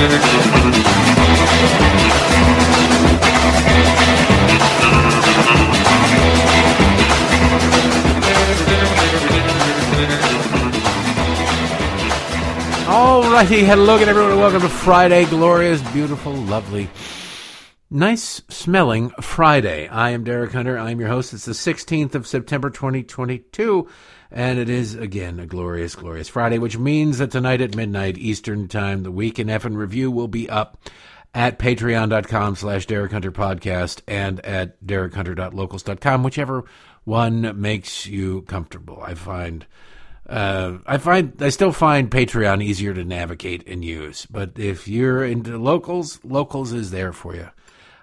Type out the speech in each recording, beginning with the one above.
Alrighty, hello again, everyone, and welcome to Friday, glorious, beautiful, lovely, nice smelling Friday. I am Derek Hunter. I am your host. It's the 16th of September, 2022, and it is again a glorious, glorious Friday, which means that tonight at midnight Eastern Time, the Week in Effin Review will be up at patreon.com slash Derek Hunter podcast and at derekhunter.locals.com, whichever one makes you comfortable. I find uh, I find I still find Patreon easier to navigate and use, but if you're into locals, locals is there for you.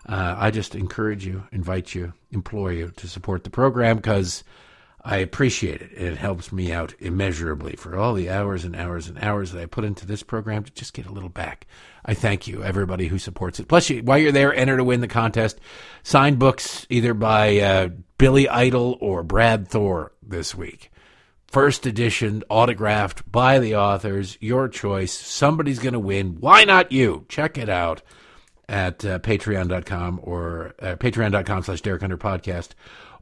Uh, I just encourage you, invite you, implore you to support the program because I appreciate it. It helps me out immeasurably for all the hours and hours and hours that I put into this program to just get a little back. I thank you, everybody who supports it. Plus, you, while you're there, enter to win the contest. Signed books either by uh, Billy Idol or Brad Thor this week first edition, autographed by the authors. Your choice. Somebody's going to win. Why not you? Check it out at uh, patreon.com or uh, patreon.com slash Derek Hunter podcast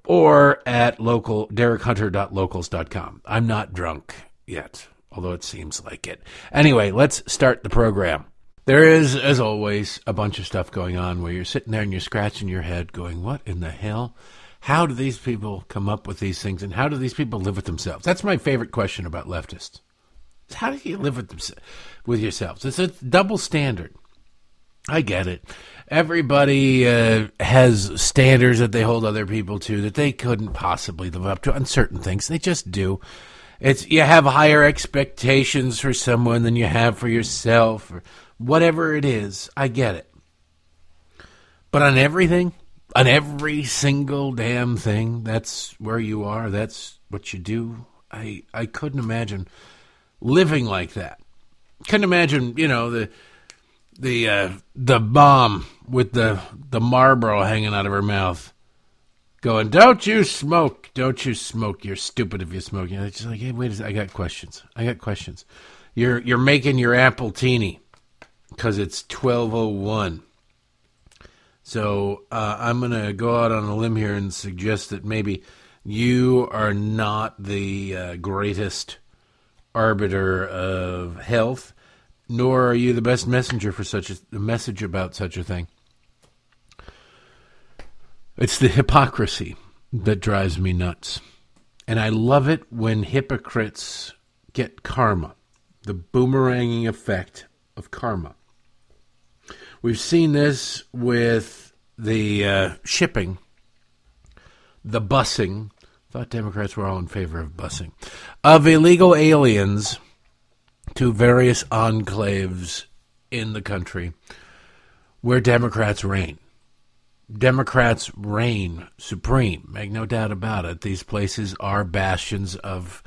or at local derekhunter.locals.com. I'm not drunk yet, although it seems like it. Anyway, let's start the program. There is, as always, a bunch of stuff going on where you're sitting there and you're scratching your head going, what in the hell? How do these people come up with these things, and how do these people live with themselves? That's my favorite question about leftists. How do you live with them, with yourselves? It's a double standard. I get it. Everybody uh, has standards that they hold other people to that they couldn't possibly live up to on certain things. They just do. It's you have higher expectations for someone than you have for yourself, or whatever it is. I get it. But on everything, on every single damn thing. That's where you are. That's what you do. I I couldn't imagine living like that. Couldn't imagine, you know, the the uh, the mom with the the Marlboro hanging out of her mouth, going, "Don't you smoke? Don't you smoke? You're stupid if you smoke." It's just like, hey, wait a second. I got questions. I got questions. You're you're making your appletini because it's twelve oh one. So uh, I'm to go out on a limb here and suggest that maybe you are not the uh, greatest arbiter of health, nor are you the best messenger for such a message about such a thing. It's the hypocrisy that drives me nuts. And I love it when hypocrites get karma, the boomeranging effect of karma. We've seen this with the uh, shipping, the busing. I thought Democrats were all in favor of busing of illegal aliens to various enclaves in the country where Democrats reign. Democrats reign supreme, make no doubt about it. These places are bastions of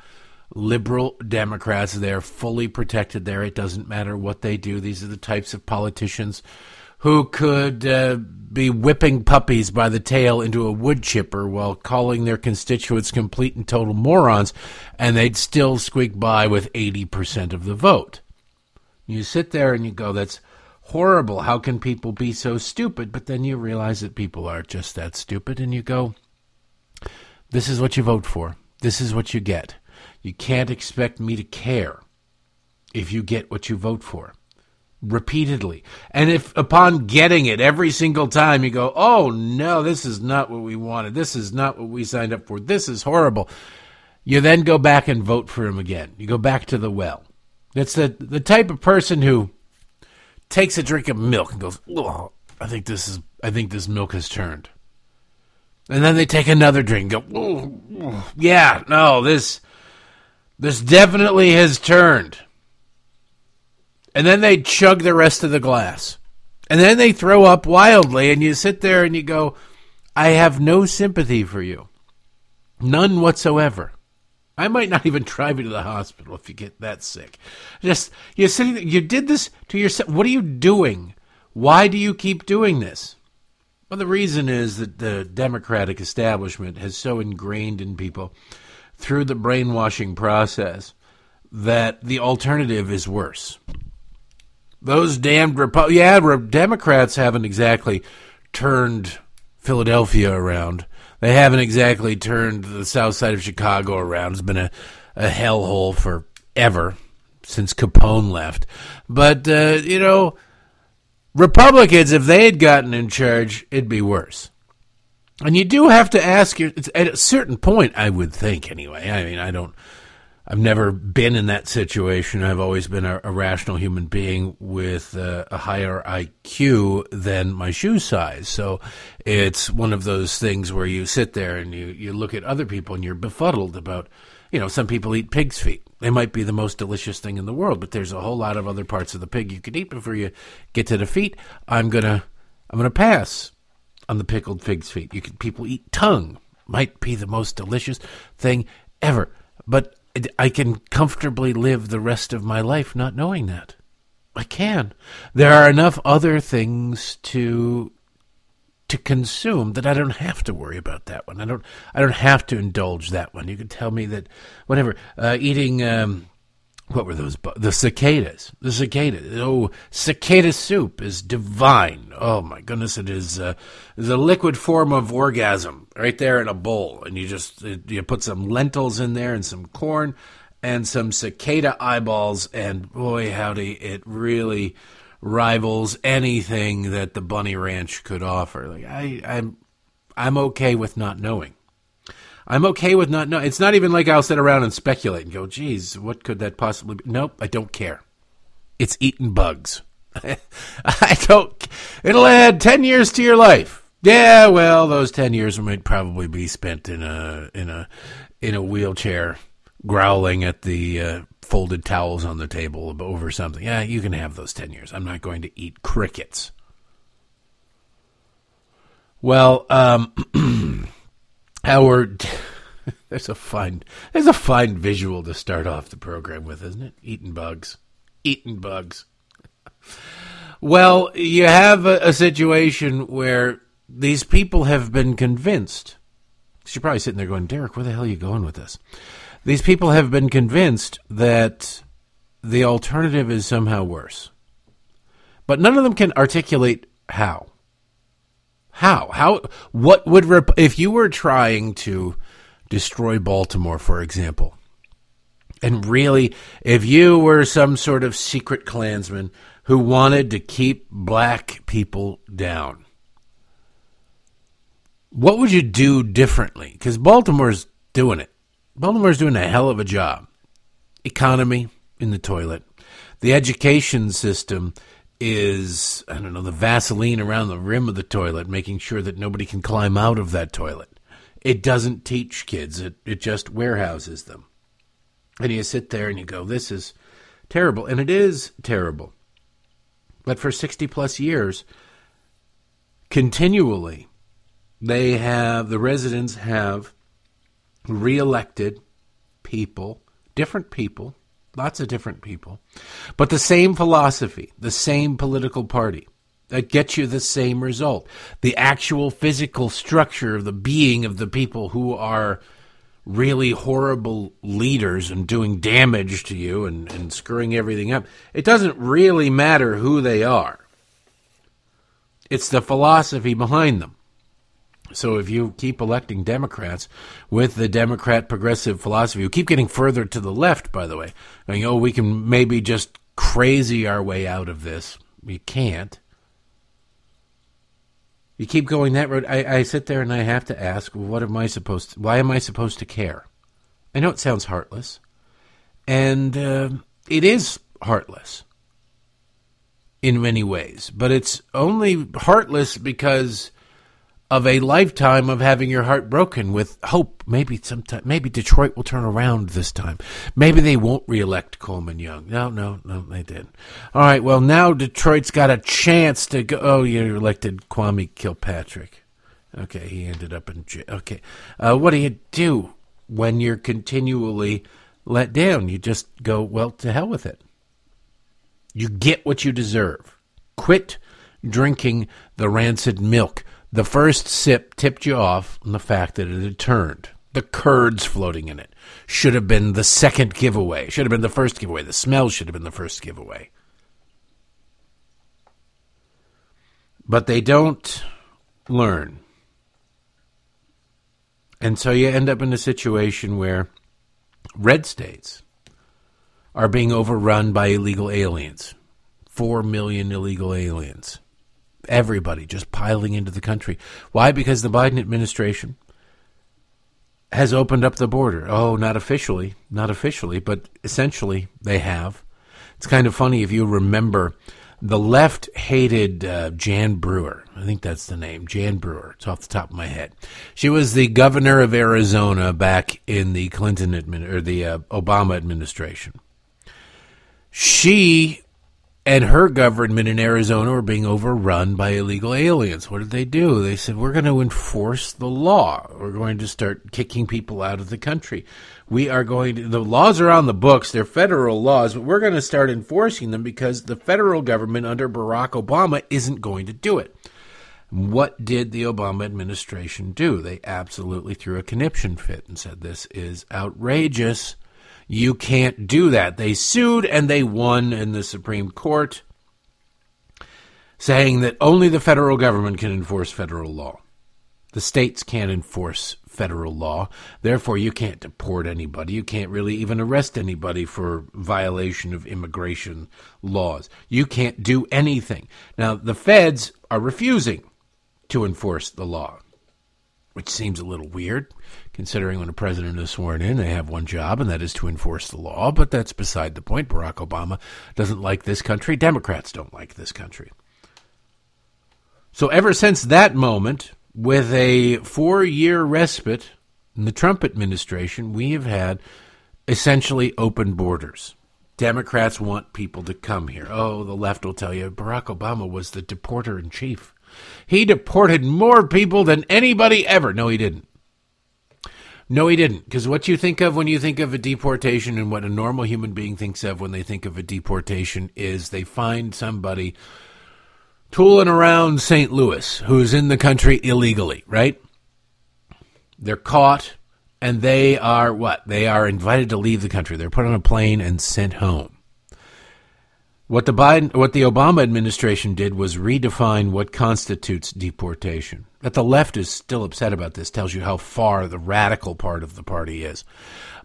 liberal Democrats. They're fully protected there. It doesn't matter what they do. These are the types of politicians who could uh, be whipping puppies by the tail into a wood chipper while calling their constituents complete and total morons, and they'd still squeak by with 80% of the vote. You sit there and you go, that's horrible. How can people be so stupid? But then you realize that people are just that stupid, and you go, this is what you vote for. This is what you get. You can't expect me to care if you get what you vote for repeatedly. And if upon getting it every single time you go, oh no, this is not what we wanted. This is not what we signed up for. This is horrible. You then go back and vote for him again. You go back to the well. It's the, the type of person who takes a drink of milk and goes, oh, I think this is, I think this milk has turned. And then they take another drink and go, oh, yeah, no, this, this definitely has turned. And then they chug the rest of the glass. And then they throw up wildly, and you sit there and you go, I have no sympathy for you. None whatsoever. I might not even drive you to the hospital if you get that sick. Just you're sitting you did this to yourself. What are you doing? Why do you keep doing this? Well, the reason is that the Democratic establishment has so ingrained in people through the brainwashing process that the alternative is worse. Those damned Repu- yeah, Democrats haven't exactly turned Philadelphia around. They haven't exactly turned the south side of Chicago around. It's been a, a hellhole forever since Capone left. But, uh, you know, Republicans, if they had gotten in charge, it'd be worse. And you do have to ask your at a certain point, I would think anyway. I mean, I don't I've never been in that situation. I've always been a, a rational human being with a higher IQ than my shoe size. So it's one of those things where you sit there and you, you look at other people and you're befuddled about, you know, some people eat pig's feet. They might be the most delicious thing in the world, but there's a whole lot of other parts of the pig you could eat before you get to the feet. I'm gonna I'm gonna pass on the pickled pig's feet. You can people eat tongue. Might be the most delicious thing ever. But I can comfortably live the rest of my life not knowing that. I can. There are enough other things to to consume that I don't have to worry about that one. I don't. I don't have to indulge that one. You can tell me that whatever uh, eating um, what were those? The cicadas. The cicadas. Oh, cicada soup is divine. Oh my goodness, it is. Uh, a liquid form of orgasm right there in a bowl, and you just you put some lentils in there and some corn and some cicada eyeballs, and boy howdy, it really rivals anything that the Bunny Ranch could offer. Like I, I'm, I'm okay with not knowing. I'm okay with not knowing. It's not even like I'll sit around and speculate and go, geez, what could that possibly be? Nope, I don't care. It's eating bugs. I don't. It'll add 10 years to your life. Yeah, well, those 10 years might probably be spent in a, in a, in a wheelchair growling at the uh, folded towels on the table over something. Yeah, you can have those 10 years. I'm not going to eat crickets. Well, um, Howard, there's a fine there's a fine visual to start off the program with, isn't it? Eating bugs, eating bugs. well, you have a, a, situation where these people have been convinced. You're probably sitting there going, Derek, where the hell are you going with this? These people have been convinced that the alternative is somehow worse. But none of them can articulate how. How? How? What would rep- if you were trying to destroy Baltimore, for example, and really, if you were some sort of secret Klansman who wanted to keep black people down, what would you do differently? Because Baltimore's doing it. Baltimore's doing a hell of a job. Economy in the toilet. The education system is, I don't know, the Vaseline around the rim of the toilet, making sure that nobody can climb out of that toilet. It doesn't teach kids, it, it just warehouses them. And you sit there and you go, this is terrible. And it is terrible. But for 60 plus years, continually, they have, the residents have reelected people, different people, lots of different people, but the same philosophy, the same political party that gets you the same result. The actual physical structure of the being of the people who are really horrible leaders and doing damage to you and, and screwing everything up. It doesn't really matter who they are. It's the philosophy behind them. So if you keep electing Democrats with the Democrat progressive philosophy, you keep getting further to the left, by the way, going, oh, we can maybe just crazy our way out of this. You can't. You keep going that road. I, I sit there and I have to ask, what am I supposed to, why am I supposed to care? I know it sounds heartless. And uh, it is heartless in many ways, but it's only heartless because of a lifetime of having your heart broken with hope. Maybe sometime, maybe Detroit will turn around this time. Maybe they won't reelect Coleman Young. No, no, no, they didn't. All right, well now Detroit's got a chance to go. Oh, you elected Kwame Kilpatrick. Okay, he ended up in jail. Okay, uh, what do you do when you're continually let down? You just go, well, to hell with it. You get what you deserve. Quit drinking the rancid milk the first sip tipped you off on the fact that it had turned. The curds floating in it should have been the second giveaway. Should have been the first giveaway. The smell should have been the first giveaway. but they don't learn. And so you end up in a situation where red states are being overrun by illegal aliens. Four million illegal aliens. Everybody just piling into the country. Why? Because the Biden administration has opened up the border. Oh, not officially, not officially, but essentially they have. It's kind of funny if you remember the left hated uh, Jan Brewer. I think that's the name, Jan Brewer. It's off the top of my head. She was the governor of Arizona back in the Clinton admin or the uh, Obama administration. She and her government in Arizona were being overrun by illegal aliens. What did they do? They said, We're going to enforce the law. We're going to start kicking people out of the country. We are going to, the laws are on the books, they're federal laws, but we're going to start enforcing them because the federal government under Barack Obama isn't going to do it. What did the Obama administration do? They absolutely threw a conniption fit and said, This is outrageous. You can't do that. They sued and they won in the Supreme Court, saying that only the federal government can enforce federal law. The states can't enforce federal law. Therefore, you can't deport anybody. You can't really even arrest anybody for violation of immigration laws. You can't do anything. Now, the feds are refusing to enforce the law, which seems a little weird considering when a president is sworn in, they have one job, and that is to enforce the law. But that's beside the point. Barack Obama doesn't like this country. Democrats don't like this country. So, ever since that moment, with a four year respite in the Trump administration, we have had essentially open borders. Democrats want people to come here. Oh, the left will tell you Barack Obama was the deporter in chief. He deported more people than anybody ever. No, he didn't. No, he didn't. Because what you think of when you think of a deportation and what a normal human being thinks of when they think of a deportation is they find somebody tooling around St. Louis who's in the country illegally, right? They're caught and they are what? They are invited to leave the country. They're put on a plane and sent home. What the Biden, what the Obama administration did was redefine what constitutes deportation. That the left is still upset about this tells you how far the radical part of the party is.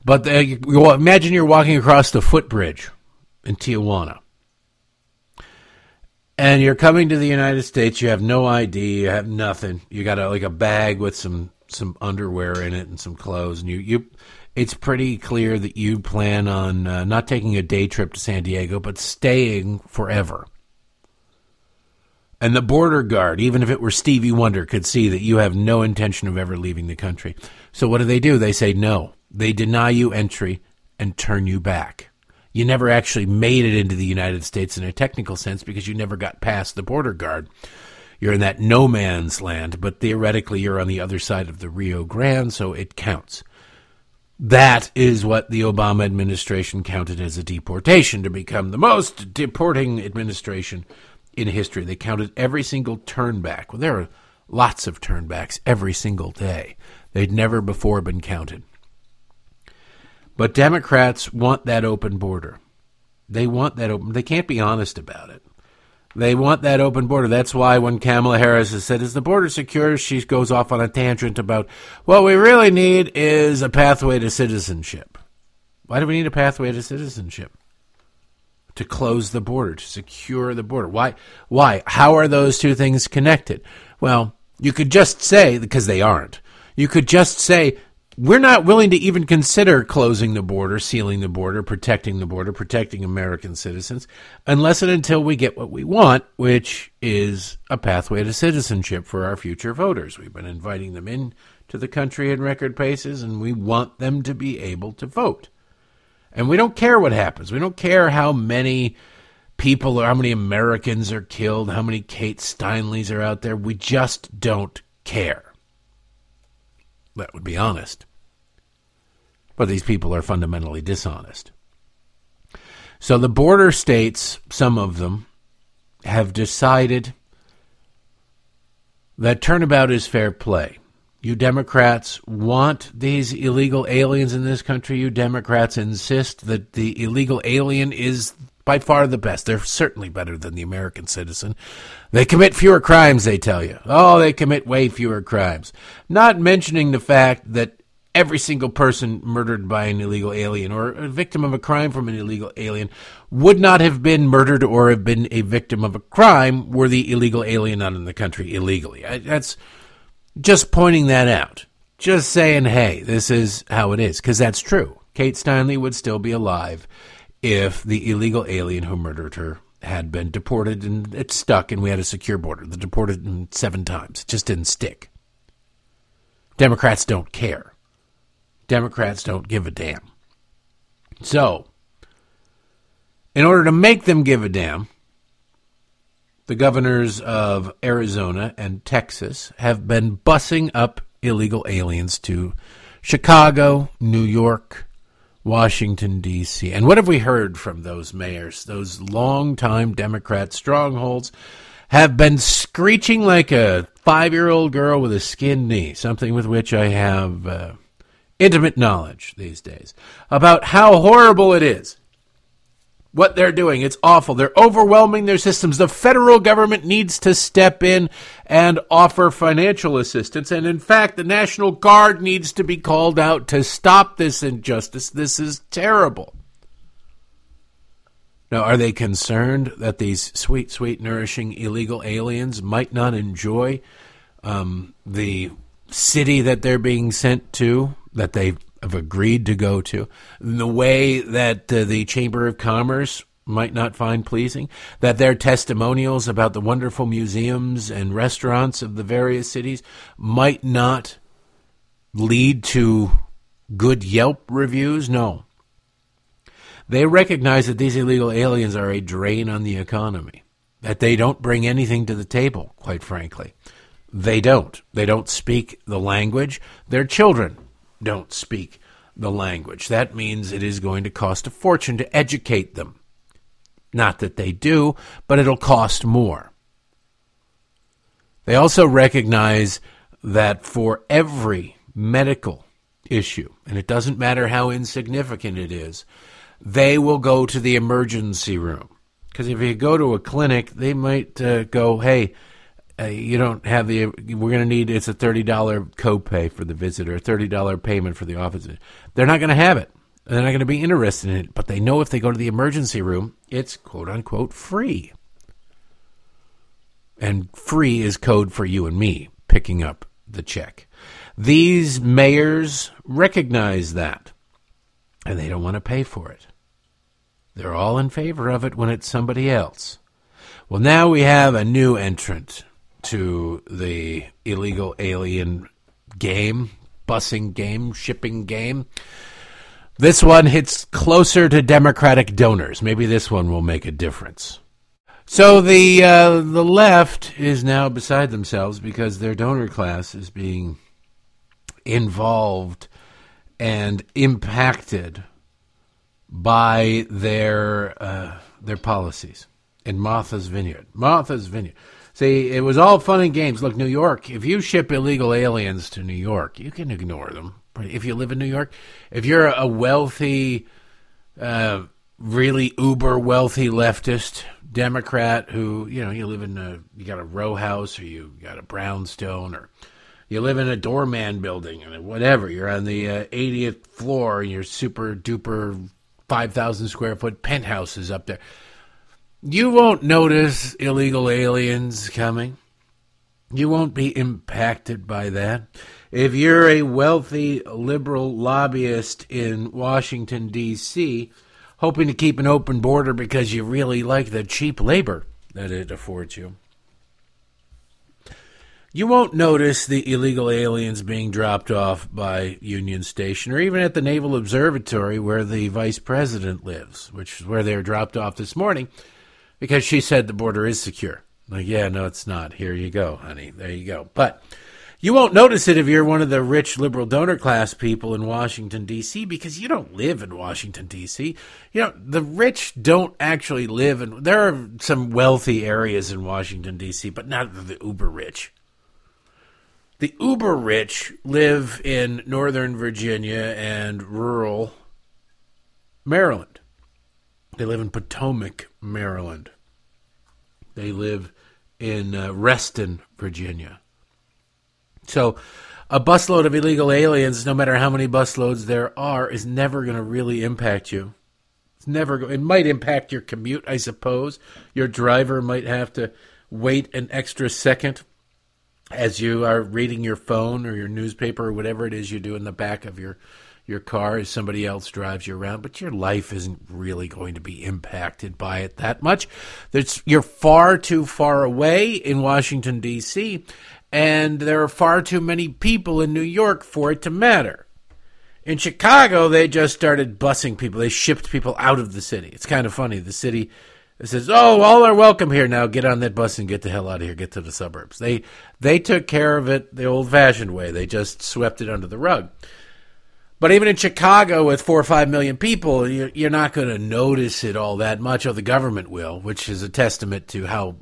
But well, imagine you're walking across the footbridge in Tijuana, and you're coming to the United States. You have no ID. You have nothing. You got a, like a bag with some some underwear in it and some clothes, and you you it's pretty clear that you plan on uh, not taking a day trip to San Diego, but staying forever. And the border guard, even if it were Stevie Wonder, could see that you have no intention of ever leaving the country. So what do they do? They say no. They deny you entry and turn you back. You never actually made it into the United States in a technical sense because you never got past the border guard. You're in that no man's land, but theoretically you're on the other side of the Rio Grande, so it counts. That is what the Obama administration counted as a deportation to become the most deporting administration in history. They counted every single turnback. Well, there are lots of turnbacks every single day. They'd never before been counted. But Democrats want that open border. They want that open. They can't be honest about it. They want that open border. That's why when Kamala Harris has said, is the border secure? She goes off on a tangent about, what we really need is a pathway to citizenship. Why do we need a pathway to citizenship? To close the border, to secure the border. Why? Why? How are those two things connected? Well, you could just say, because they aren't, you could just say we're not willing to even consider closing the border, sealing the border, protecting the border, protecting American citizens, unless and until we get what we want, which is a pathway to citizenship for our future voters. We've been inviting them in to the country in record paces, and we want them to be able to vote. And we don't care what happens. We don't care how many people or how many Americans are killed, how many Kate Steinles are out there. We just don't care. That would be honest. But these people are fundamentally dishonest. So the border states, some of them, have decided that turnabout is fair play. You Democrats want these illegal aliens in this country. You Democrats insist that the illegal alien is By far the best. They're certainly better than the American citizen. They commit fewer crimes, they tell you. Oh, they commit way fewer crimes. Not mentioning the fact that every single person murdered by an illegal alien or a victim of a crime from an illegal alien would not have been murdered or have been a victim of a crime were the illegal alien not in the country illegally. I, that's just pointing that out. Just saying, hey, this is how it is, because that's true. Kate Steinle would still be alive if the illegal alien who murdered her had been deported and it stuck and we had a secure border. They deported him seven times. It just didn't stick. Democrats don't care. Democrats don't give a damn. So, in order to make them give a damn, the governors of Arizona and Texas have been bussing up illegal aliens to Chicago, New York, Washington, D.C. And what have we heard from those mayors? Those longtime Democrat strongholds have been screeching like a five year old girl with a skinned knee, something with which I have uh, intimate knowledge these days, about how horrible it is what they're doing. It's awful. They're overwhelming their systems. The federal government needs to step in and offer financial assistance. And in fact, the National Guard needs to be called out to stop this injustice. This is terrible. Now, are they concerned that these sweet, sweet, nourishing illegal aliens might not enjoy um, the city that they're being sent to, that they have agreed to go to, the way that uh, the Chamber of Commerce might not find pleasing, that their testimonials about the wonderful museums and restaurants of the various cities might not lead to good Yelp reviews? No. They recognize that these illegal aliens are a drain on the economy, that they don't bring anything to the table, quite frankly. They don't. They don't speak the language. Their children don't speak the language. That means it is going to cost a fortune to educate them. Not that they do, but it'll cost more. They also recognize that for every medical issue, and it doesn't matter how insignificant it is, they will go to the emergency room. Because if you go to a clinic, they might uh, go, hey, uh, you don't have the we're going to need it's a $30 copay for the visitor, $30 payment for the office. They're not going to have it. They're not going to be interested in it but they know if they go to the emergency room it's quote unquote free. And free is code for you and me picking up the check. These mayors recognize that and they don't want to pay for it. They're all in favor of it when it's somebody else. Well now we have a new entrant to the illegal alien game, busing game, shipping game. This one hits closer to Democratic donors. Maybe this one will make a difference. So the uh, the left is now beside themselves because their donor class is being involved and impacted by their uh, their policies in Martha's Vineyard. Martha's Vineyard. See, it was all fun and games. Look, New York, if you ship illegal aliens to New York, you can ignore them. If you live in New York, if you're a wealthy, uh, really uber wealthy leftist Democrat who, you know, you live in a, you got a row house or you got a brownstone or you live in a doorman building or whatever, you're on the uh, 80th floor and you're super duper 5,000 square foot penthouses up there you won't notice illegal aliens coming. You won't be impacted by that. If you're a wealthy liberal lobbyist in Washington, D.C., hoping to keep an open border because you really like the cheap labor that it affords you, you won't notice the illegal aliens being dropped off by Union Station or even at the Naval Observatory where the vice president lives, which is where they were dropped off this morning because she said the border is secure. Like, yeah, no, it's not. Here you go, honey. There you go. But you won't notice it if you're one of the rich liberal donor class people in Washington, D.C., because you don't live in Washington, D.C. You know, the rich don't actually live in, there are some wealthy areas in Washington, D.C., but not the uber rich. The uber rich live in Northern Virginia and rural Maryland. They live in Potomac, Maryland. They live in uh, Reston, Virginia. So, a busload of illegal aliens, no matter how many busloads there are, is never going to really impact you. It's never. Go- it might impact your commute, I suppose. Your driver might have to wait an extra second as you are reading your phone or your newspaper or whatever it is you do in the back of your your car as somebody else drives you around, but your life isn't really going to be impacted by it that much. You're far too far away in Washington, D.C., and there are far too many people in New York for it to matter. In Chicago, they just started busing people. They shipped people out of the city. It's kind of funny. The city says, "Oh, all are welcome here. Now get on that bus and get the hell out of here. Get to the suburbs." They they took care of it the old-fashioned way. They just swept it under the rug. But even in Chicago, with four or five million people, you're not going to notice it all that much. Oh, the government will, which is a testament to how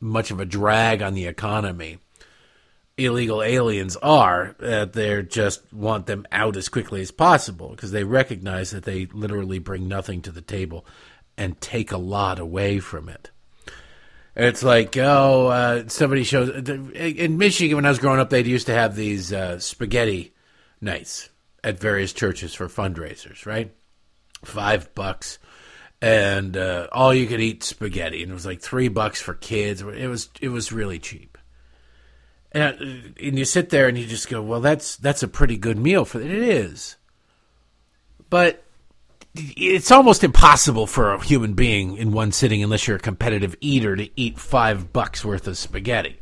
much of a drag on the economy illegal aliens are. That they just want them out as quickly as possible because they recognize that they literally bring nothing to the table and take a lot away from it. It's like, oh, uh, somebody shows. In Michigan, when I was growing up, they used to have these uh, spaghetti nights at various churches for fundraisers, right? Five bucks, and uh, all you could eat spaghetti, and it was like three bucks for kids. It was it was really cheap. And, uh, and you sit there and you just go, well, that's that's a pretty good meal for it. It is, but it's almost impossible for a human being in one sitting, unless you're a competitive eater, to eat five bucks worth of spaghetti.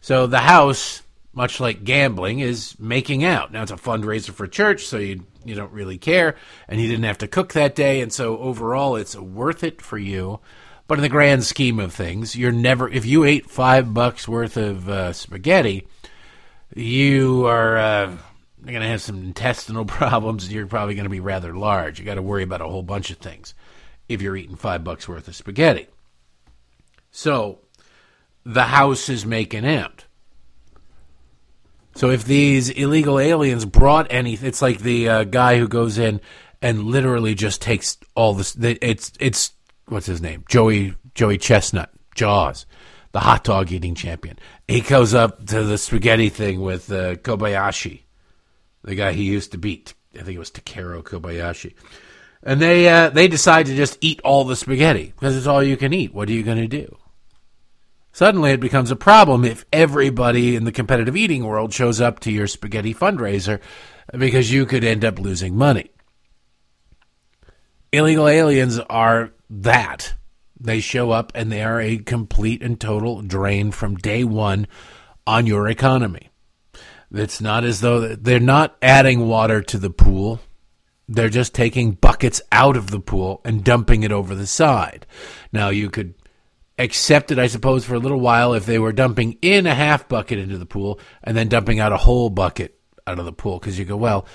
So the house much like gambling, is making out. Now it's a fundraiser for church, so you you don't really care, and you didn't have to cook that day, and so overall it's worth it for you. But in the grand scheme of things, you're never if you ate five bucks worth of uh, spaghetti, you are uh, going to have some intestinal problems. You're probably going to be rather large. You got to worry about a whole bunch of things if you're eating five bucks worth of spaghetti. So the house is making out. So if these illegal aliens brought anything, it's like the uh, guy who goes in and literally just takes all this. It's it's what's his name? Joey Joey Chestnut, Jaws, the hot dog eating champion. He goes up to the spaghetti thing with uh, Kobayashi, the guy he used to beat. I think it was Takeru Kobayashi. And they uh, they decide to just eat all the spaghetti because it's all you can eat. What are you going to do? Suddenly, it becomes a problem if everybody in the competitive eating world shows up to your spaghetti fundraiser because you could end up losing money. Illegal aliens are that. They show up and they are a complete and total drain from day one on your economy. It's not as though they're not adding water to the pool. They're just taking buckets out of the pool and dumping it over the side. Now, you could accepted, I suppose, for a little while if they were dumping in a half bucket into the pool and then dumping out a whole bucket out of the pool because you go, well,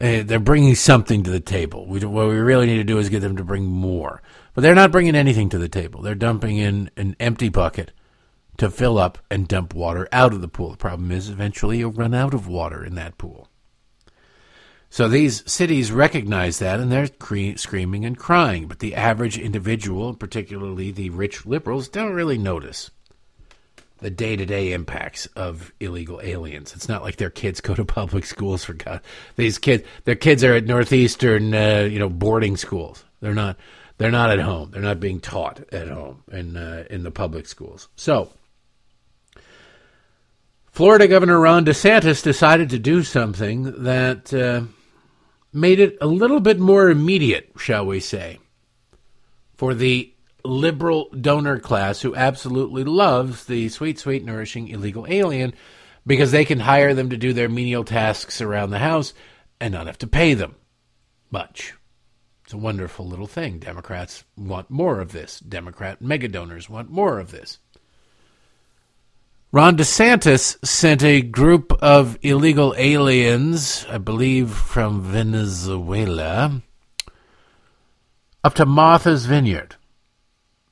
uh, they're bringing something to the table. We, what we really need to do is get them to bring more. But they're not bringing anything to the table. They're dumping in an empty bucket to fill up and dump water out of the pool. The problem is eventually you'll run out of water in that pool. So these cities recognize that and they're cre- screaming and crying, but the average individual, particularly the rich liberals, don't really notice the day-to-day impacts of illegal aliens. It's not like their kids go to public schools for God. These kids, their kids are at northeastern, uh, you know, boarding schools. They're not. They're not at home. They're not being taught at home in uh, in the public schools. So Florida Governor Ron DeSantis decided to do something that uh, made it a little bit more immediate, shall we say, for the liberal donor class who absolutely loves the sweet, sweet, nourishing illegal alien because they can hire them to do their menial tasks around the house and not have to pay them much. It's a wonderful little thing. Democrats want more of this. Democrat mega donors want more of this. Ron DeSantis sent a group of illegal aliens, I believe from Venezuela, up to Martha's Vineyard.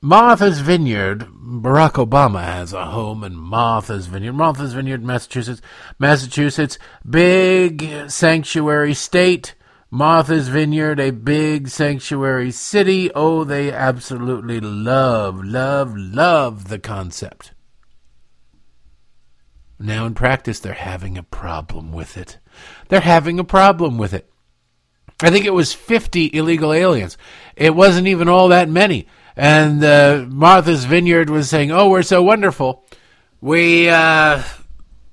Martha's Vineyard, Barack Obama has a home in Martha's Vineyard. Martha's Vineyard, Massachusetts. Massachusetts, big sanctuary state. Martha's Vineyard, a big sanctuary city. Oh, they absolutely love, love, love the concept. Now, in practice, they're having a problem with it. They're having a problem with it. I think it was 50 illegal aliens. It wasn't even all that many. And uh, Martha's Vineyard was saying, "Oh, we're so wonderful. We uh,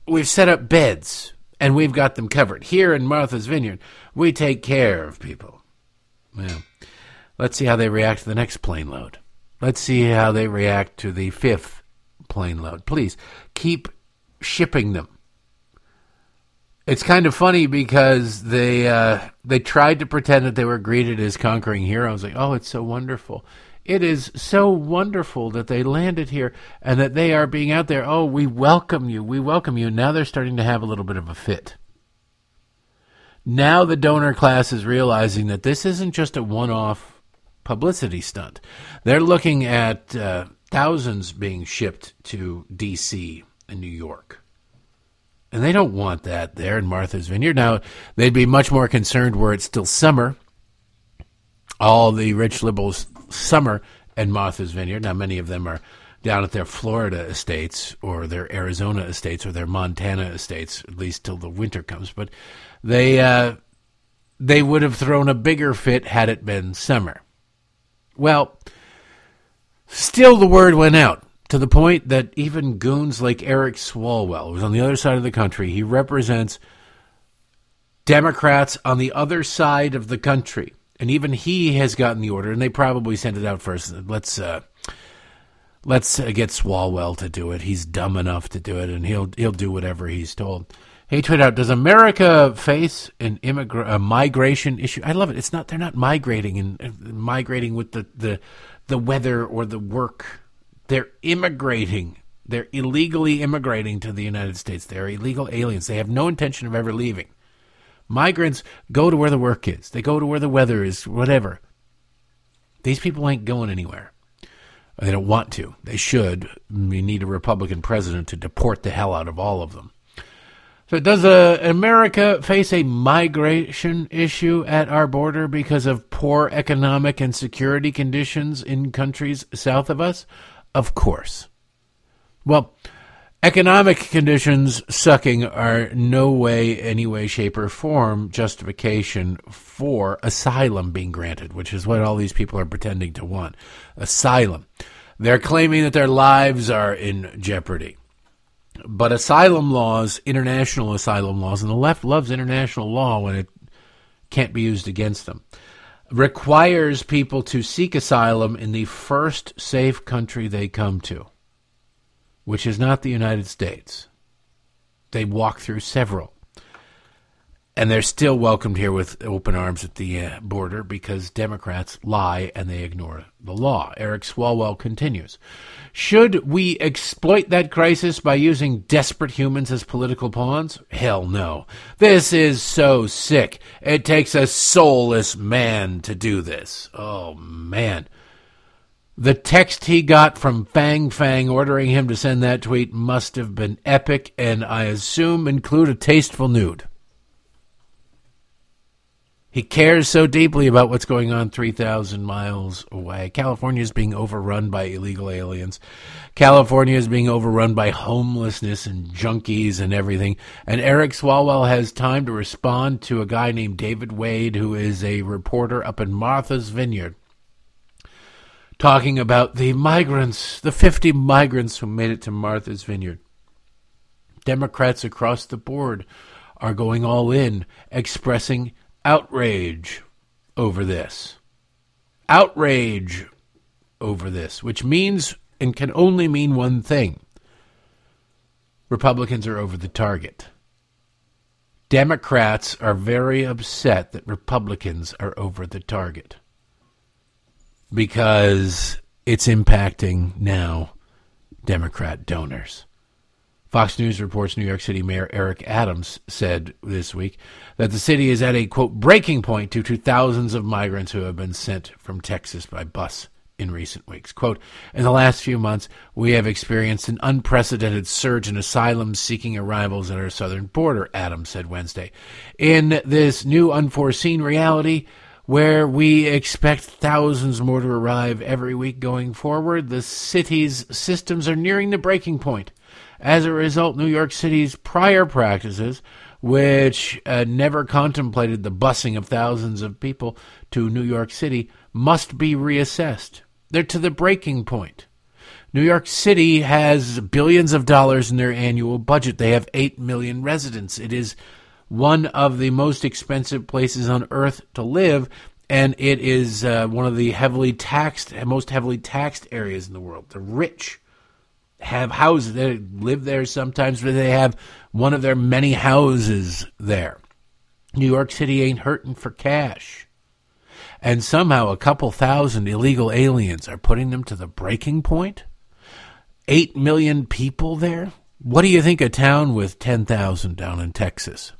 we've set up beds and we've got them covered here in Martha's Vineyard. We take care of people." Well, let's see how they react to the next plane load. Let's see how they react to the fifth plane load. Please keep shipping them. It's kind of funny because they uh, they tried to pretend that they were greeted as conquering heroes. Like, oh, it's so wonderful. It is so wonderful that they landed here and that they are being out there. Oh, we welcome you. We welcome you. Now they're starting to have a little bit of a fit. Now the donor class is realizing that this isn't just a one off publicity stunt. They're looking at uh, thousands being shipped to D.C. and New York. And they don't want that there in Martha's Vineyard. Now, they'd be much more concerned were it still summer. All the rich liberals summer at Martha's Vineyard. Now, many of them are down at their Florida estates or their Arizona estates or their Montana estates, at least till the winter comes. But they uh, they would have thrown a bigger fit had it been summer. Well, still the word went out to the point that even goons like Eric Swalwell, who's on the other side of the country, he represents Democrats on the other side of the country, and even he has gotten the order, and they probably sent it out first. Let's uh, let's uh, get Swalwell to do it. He's dumb enough to do it, and he'll he'll do whatever he's told. He tweeted out, "Does America face an immigra- a migration issue?" I love it. It's not they're not migrating and, and migrating with the, the the weather or the work they're immigrating. They're illegally immigrating to the United States. They're illegal aliens. They have no intention of ever leaving. Migrants go to where the work is, they go to where the weather is, whatever. These people ain't going anywhere. They don't want to. They should. We need a Republican president to deport the hell out of all of them. So, does uh, America face a migration issue at our border because of poor economic and security conditions in countries south of us? Of course. Well, economic conditions sucking are no way, any way, shape, or form justification for asylum being granted, which is what all these people are pretending to want. Asylum. They're claiming that their lives are in jeopardy. But asylum laws, international asylum laws, and the left loves international law when it can't be used against them requires people to seek asylum in the first safe country they come to, which is not the United States. They walk through several. And they're still welcomed here with open arms at the uh, border because Democrats lie and they ignore the law. Eric Swalwell continues. Should we exploit that crisis by using desperate humans as political pawns? Hell no. This is so sick. It takes a soulless man to do this. Oh, man. The text he got from Fang Fang ordering him to send that tweet must have been epic and I assume include a tasteful nude. He cares so deeply about what's going on 3,000 miles away. California is being overrun by illegal aliens. California is being overrun by homelessness and junkies and everything. And Eric Swalwell has time to respond to a guy named David Wade, who is a reporter up in Martha's Vineyard, talking about the migrants, the 50 migrants who made it to Martha's Vineyard. Democrats across the board are going all in, expressing outrage over this. Outrage over this, which means and can only mean one thing Republicans are over the target. Democrats are very upset that Republicans are over the target because it's impacting now Democrat donors. Fox News reports New York City Mayor Eric Adams said this week that the city is at a quote breaking point due to thousands of migrants who have been sent from Texas by bus in recent weeks. Quote, in the last few months, we have experienced an unprecedented surge in asylum seeking arrivals at our southern border, Adams said Wednesday. In this new unforeseen reality, where we expect thousands more to arrive every week going forward, the city's systems are nearing the breaking point. As a result, New York City's prior practices, which uh, never contemplated the busing of thousands of people to New York City, must be reassessed. They're to the breaking point. New York City has billions of dollars in their annual budget. They have 8 million residents. It is one of the most expensive places on earth to live, and it is uh, one of the heavily taxed, most heavily taxed areas in the world. The rich have houses. They live there sometimes, but they have one of their many houses there. New York City ain't hurting for cash. And somehow a couple thousand illegal aliens are putting them to the breaking point? Eight million people there? What do you think a town with 10,000 down in Texas?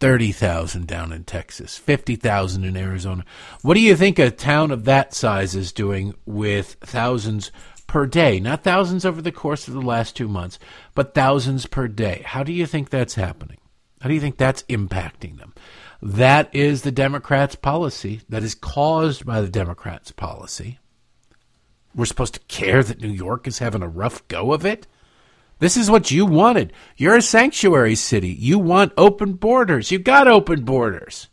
30,000 down in Texas, 50,000 in Arizona. What do you think a town of that size is doing with thousands per day? Not thousands over the course of the last two months, but thousands per day. How do you think that's happening? How do you think that's impacting them? That is the Democrats' policy. That is caused by the Democrats' policy. We're supposed to care that New York is having a rough go of it? This is what you wanted. You're a sanctuary city. You want open borders. You got open borders.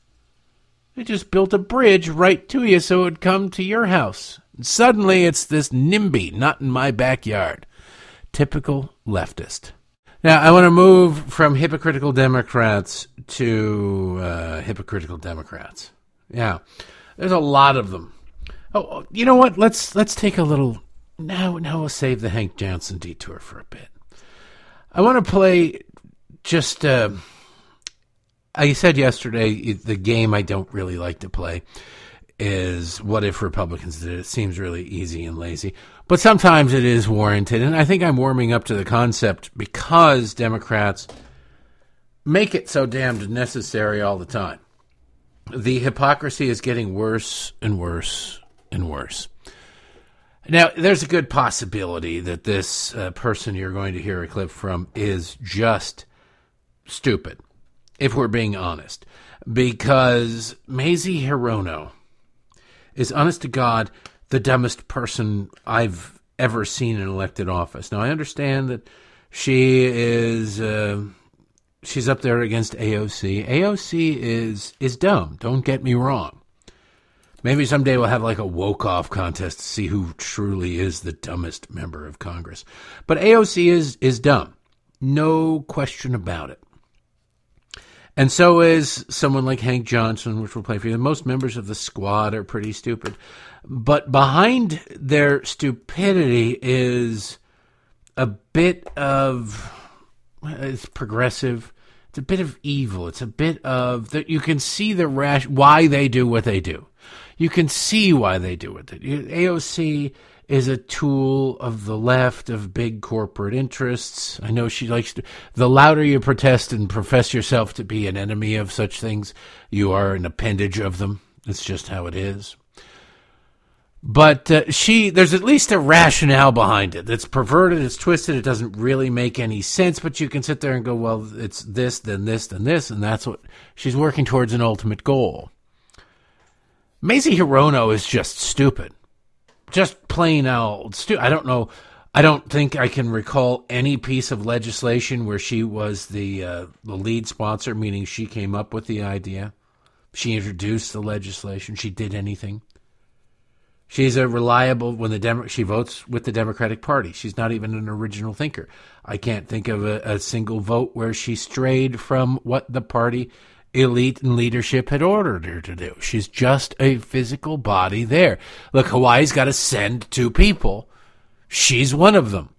They just built a bridge right to you so it would come to your house. Suddenly it's this NIMBY, not in my backyard. Typical leftist. Now, I want to move from hypocritical Democrats to uh, hypocritical Democrats. Yeah, there's a lot of them. Oh, you know what? Let's let's take a little. Now, now we'll save the Hank Johnson detour for a bit. I want to play just. Uh, I said yesterday the game I don't really like to play is what if Republicans did it. It seems really easy and lazy, but sometimes it is warranted. And I think I'm warming up to the concept because Democrats make it so damned necessary all the time. The hypocrisy is getting worse and worse and worse. Now, there's a good possibility that this uh, person you're going to hear a clip from is just stupid, if we're being honest. Because Mazie Hirono is, honest to God, the dumbest person I've ever seen in elected office. Now, I understand that she is. Uh, she's up there against AOC. AOC is is dumb. Don't get me wrong. Maybe someday we'll have like a woke off contest to see who truly is the dumbest member of Congress. But AOC is is dumb. No question about it. And so is someone like Hank Johnson, which we'll play for you. Most members of the squad are pretty stupid. But behind their stupidity is a bit of it's progressive. It's a bit of evil. It's a bit of that you can see the rash why they do what they do you can see why they do it. AOC is a tool of the left, of big corporate interests. I know she likes to. The louder you protest and profess yourself to be an enemy of such things, you are an appendage of them. It's just how it is. But uh, she, there's at least a rationale behind it. It's perverted, it's twisted, it doesn't really make any sense. But you can sit there and go, well, it's this, then this, then this, and that's what she's working towards an ultimate goal. Mazie Hirono is just stupid. Just plain old. I don't know. I don't think I can recall any piece of legislation where she was the uh, the lead sponsor, meaning she came up with the idea. She introduced the legislation. She did anything. She's a reliable when the Demo- she votes with the Democratic Party. She's not even an original thinker. I can't think of a, a single vote where she strayed from what the party elite and leadership had ordered her to do. She's just a physical body there. Look, Hawaii's got to send two people. She's one of them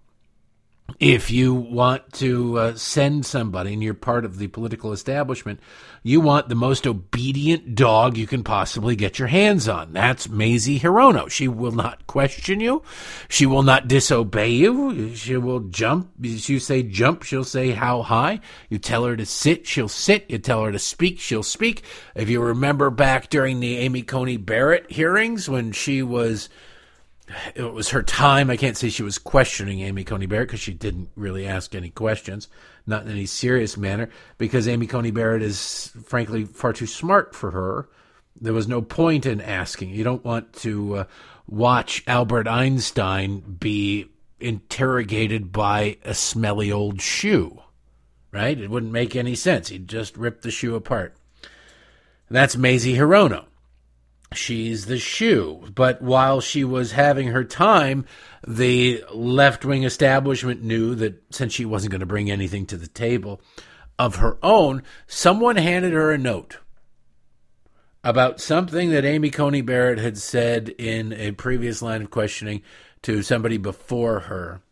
if you want to uh, send somebody and you're part of the political establishment, you want the most obedient dog you can possibly get your hands on. That's Mazie Hirono. She will not question you. She will not disobey you. She will jump. If you say jump, she'll say how high. You tell her to sit, she'll sit. You tell her to speak, she'll speak. If you remember back during the Amy Coney Barrett hearings when she was it was her time. I can't say she was questioning Amy Coney Barrett because she didn't really ask any questions, not in any serious manner, because Amy Coney Barrett is frankly far too smart for her. There was no point in asking. You don't want to uh, watch Albert Einstein be interrogated by a smelly old shoe, right? It wouldn't make any sense. He'd just rip the shoe apart. That's Mazie Hirono she's the shoe. But while she was having her time, the left wing establishment knew that since she wasn't going to bring anything to the table of her own, someone handed her a note about something that Amy Coney Barrett had said in a previous line of questioning to somebody before her.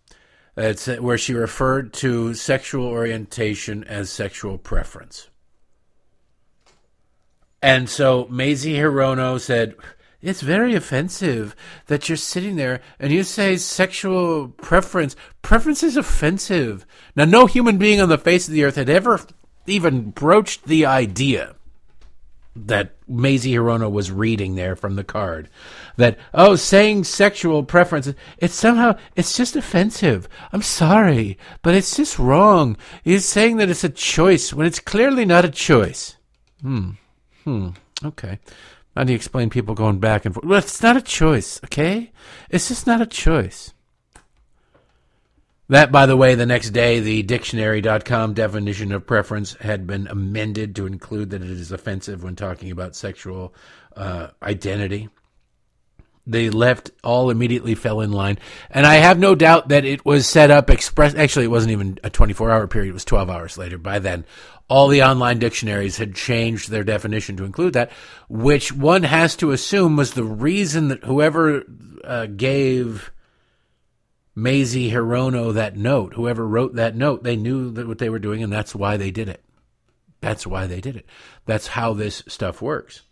Where she referred to sexual orientation as sexual preference. And so Mazie Hirono said, It's very offensive that you're sitting there and you say sexual preference. Preference is offensive. Now, no human being on the face of the earth had ever even broached the idea that Mazie Hirono was reading there from the card. That, oh, saying sexual preference, it's somehow, it's just offensive. I'm sorry, but it's just wrong. He's saying that it's a choice when it's clearly not a choice. Hmm. Hmm. Okay. How do you explain people going back and forth? Well, it's not a choice, okay? It's just not a choice. That, by the way, the next day, the dictionary.com definition of preference had been amended to include that it is offensive when talking about sexual uh, identity. The left all immediately fell in line. And I have no doubt that it was set up express. Actually, it wasn't even a 24 hour period, it was 12 hours later. By then, all the online dictionaries had changed their definition to include that, which one has to assume was the reason that whoever uh, gave Mazie Hirono that note, whoever wrote that note, they knew that what they were doing, and that's why they did it. That's why they did it. That's how this stuff works.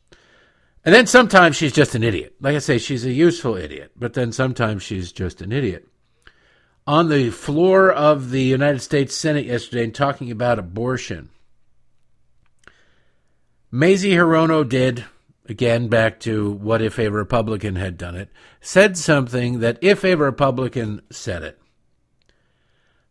And then sometimes she's just an idiot. Like I say, she's a useful idiot, but then sometimes she's just an idiot on the floor of the United States Senate yesterday and talking about abortion. Mazie Hirono did, again, back to what if a Republican had done it, said something that if a Republican said it,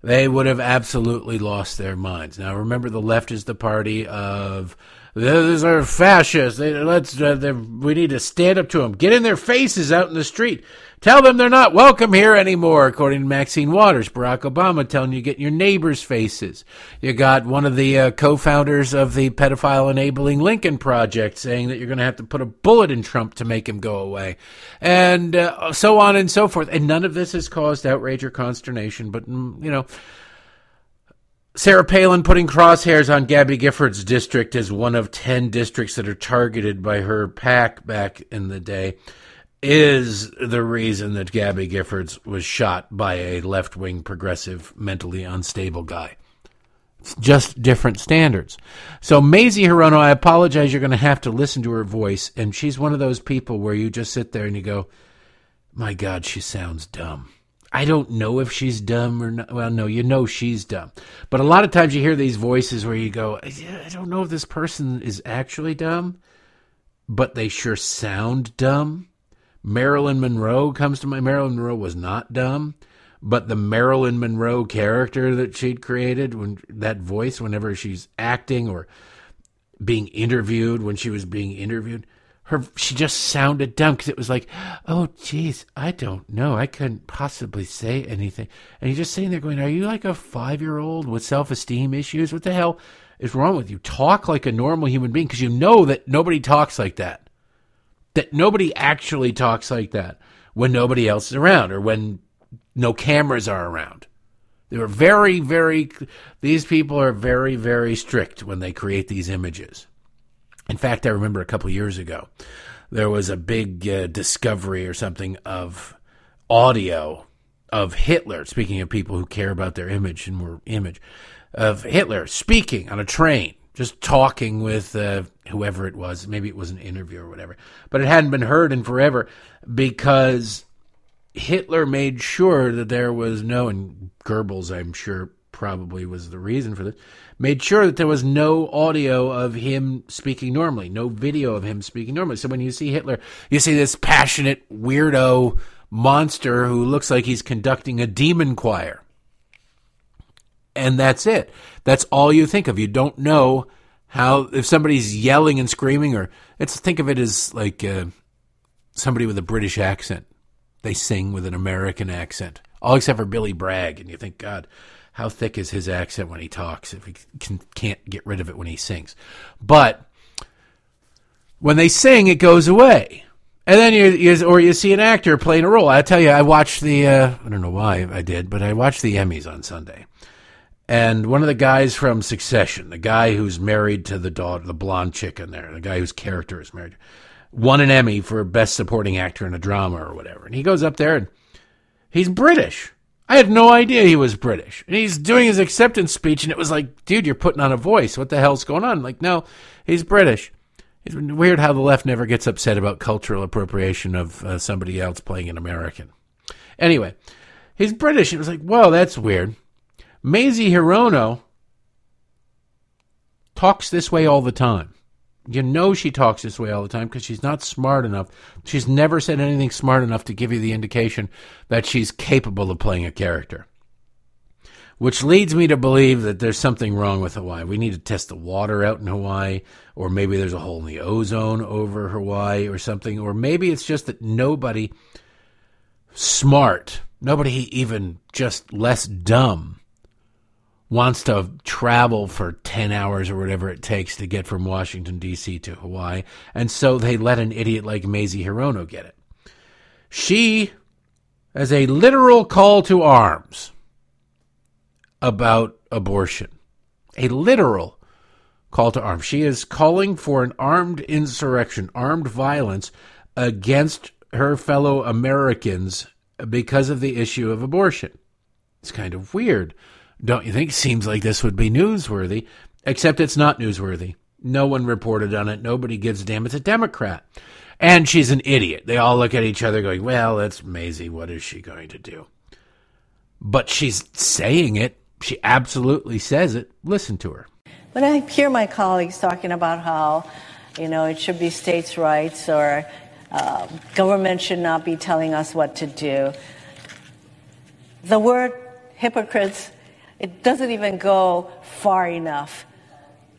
they would have absolutely lost their minds. Now, remember, the left is the party of these are fascists. They, let's uh, we need to stand up to them. Get in their faces out in the street. Tell them they're not welcome here anymore, according to Maxine Waters. Barack Obama telling you get in your neighbors' faces. You got one of the uh, co-founders of the pedophile enabling Lincoln Project saying that you're going to have to put a bullet in Trump to make him go away, and uh, so on and so forth. And none of this has caused outrage or consternation, but mm, you know Sarah Palin putting crosshairs on Gabby Giffords' district as one of 10 districts that are targeted by her PAC back in the day is the reason that Gabby Giffords was shot by a left wing progressive, mentally unstable guy. It's just different standards. So, Mazie Hirono, I apologize. You're going to have to listen to her voice. And she's one of those people where you just sit there and you go, my God, she sounds dumb. I don't know if she's dumb or not. Well, no, you know she's dumb. But a lot of times you hear these voices where you go, I don't know if this person is actually dumb, but they sure sound dumb. Marilyn Monroe comes to mind. Marilyn Monroe was not dumb, but the Marilyn Monroe character that she'd created, when that voice, whenever she's acting or being interviewed, when she was being interviewed, her she just sounded dumb because it was like, oh geez, I don't know, I couldn't possibly say anything. And you're just sitting there going, are you like a five year old with self esteem issues? What the hell is wrong with you? Talk like a normal human being because you know that nobody talks like that. That nobody actually talks like that when nobody else is around or when no cameras are around. They were very, very. These people are very, very strict when they create these images. In fact, I remember a couple years ago, there was a big uh, discovery or something of audio of Hitler. Speaking of people who care about their image and more image, of Hitler speaking on a train, just talking with uh, whoever it was. Maybe it was an interview or whatever, but it hadn't been heard in forever because Hitler made sure that there was no, and Goebbels, I'm sure, probably was the reason for this made sure that there was no audio of him speaking normally, no video of him speaking normally. So when you see Hitler, you see this passionate weirdo monster who looks like he's conducting a demon choir. And that's it. That's all you think of. You don't know how, if somebody's yelling and screaming, or let's think of it as like uh, somebody with a British accent. They sing with an American accent, all except for Billy Bragg. And you think, God, how thick is his accent when he talks if he can, can't get rid of it when he sings? But when they sing, it goes away. And then you, you, or you see an actor playing a role. I tell you, I watched the, uh, I don't know why I did, but I watched the Emmys on Sunday. And one of the guys from Succession, the guy who's married to the daughter, the blonde chick in there, the guy whose character is married, won an Emmy for Best Supporting Actor in a Drama or whatever. And he goes up there and he's British. I had no idea he was British. And he's doing his acceptance speech, and it was like, dude, you're putting on a voice. What the hell's going on? Like, no, he's British. It's weird how the left never gets upset about cultural appropriation of uh, somebody else playing an American. Anyway, he's British. It was like, whoa, that's weird. Mazie Hirono talks this way all the time. You know she talks this way all the time because she's not smart enough. She's never said anything smart enough to give you the indication that she's capable of playing a character which leads me to believe that there's something wrong with Hawaii. We need to test the water out in Hawaii, or maybe there's a hole in the ozone over Hawaii or something, or maybe it's just that nobody smart, nobody even just less dumb, wants to travel for 10 hours or whatever it takes to get from Washington, D.C. to Hawaii, and so they let an idiot like Mazie Hirono get it. She, as a literal call to arms, about abortion. A literal call to arms. She is calling for an armed insurrection, armed violence against her fellow Americans because of the issue of abortion. It's kind of weird, don't you think? Seems like this would be newsworthy, except it's not newsworthy. No one reported on it. Nobody gives a damn. It's a Democrat. And she's an idiot. They all look at each other going, well, that's Mazie. What is she going to do? But she's saying it she absolutely says it. Listen to her. When I hear my colleagues talking about how, you know, it should be states' rights or uh, government should not be telling us what to do, the word hypocrites, it doesn't even go far enough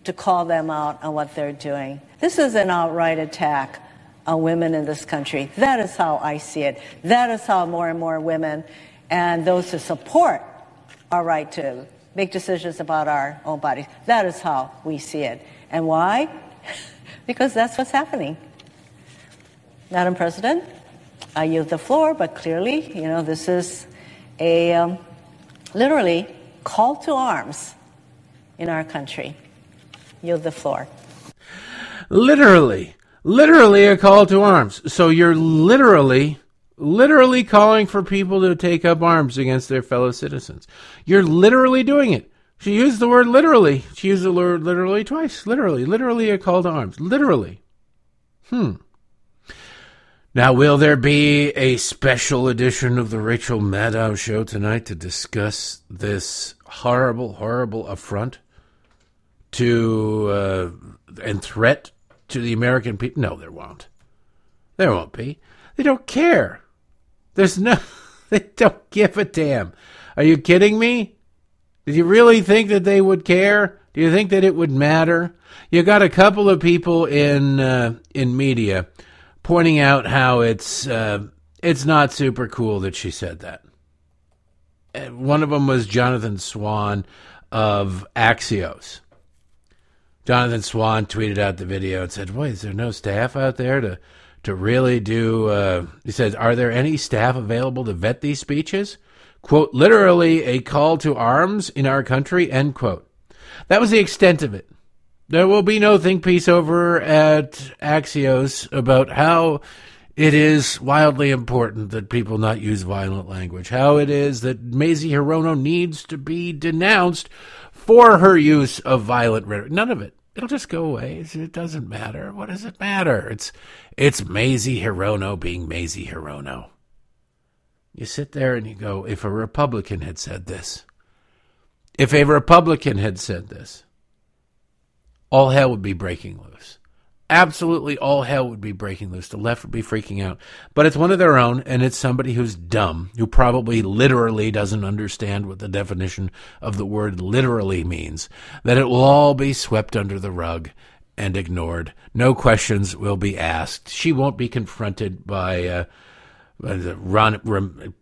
to call them out on what they're doing. This is an outright attack on women in this country. That is how I see it. That is how more and more women and those who support our right to make decisions about our own bodies. That is how we see it. And why? because that's what's happening. Madam President, I yield the floor, but clearly, you know, this is a um, literally call to arms in our country. Yield the floor. Literally, literally a call to arms. So you're literally literally calling for people to take up arms against their fellow citizens. You're literally doing it. She used the word literally. She used the word literally twice. Literally. Literally a call to arms. Literally. Hmm. Now, will there be a special edition of the Rachel Maddow show tonight to discuss this horrible, horrible affront to uh, and threat to the American people? No, there won't. There won't be. They don't care. There's no, they don't give a damn. Are you kidding me? Did you really think that they would care? Do you think that it would matter? You got a couple of people in uh, in media pointing out how it's uh, it's not super cool that she said that. One of them was Jonathan Swan of Axios. Jonathan Swan tweeted out the video and said, "Boy, is there no staff out there to to really do. Uh, he says, Are there any staff available to vet these speeches? Quote, literally a call to arms in our country, end quote. That was the extent of it. There will be no think piece over at Axios about how it is wildly important that people not use violent language, how it is that Mazie Hirono needs to be denounced for her use of violent rhetoric. None of it. It'll just go away. It doesn't matter. What does it matter? It's it's Mazie Hirono being Mazie Hirono. You sit there and you go, if a Republican had said this, if a Republican had said this, all hell would be breaking loose. Absolutely all hell would be breaking loose. The left would be freaking out. But it's one of their own, and it's somebody who's dumb, who probably literally doesn't understand what the definition of the word literally means, that it will all be swept under the rug and ignored. No questions will be asked. She won't be confronted by uh, Ron.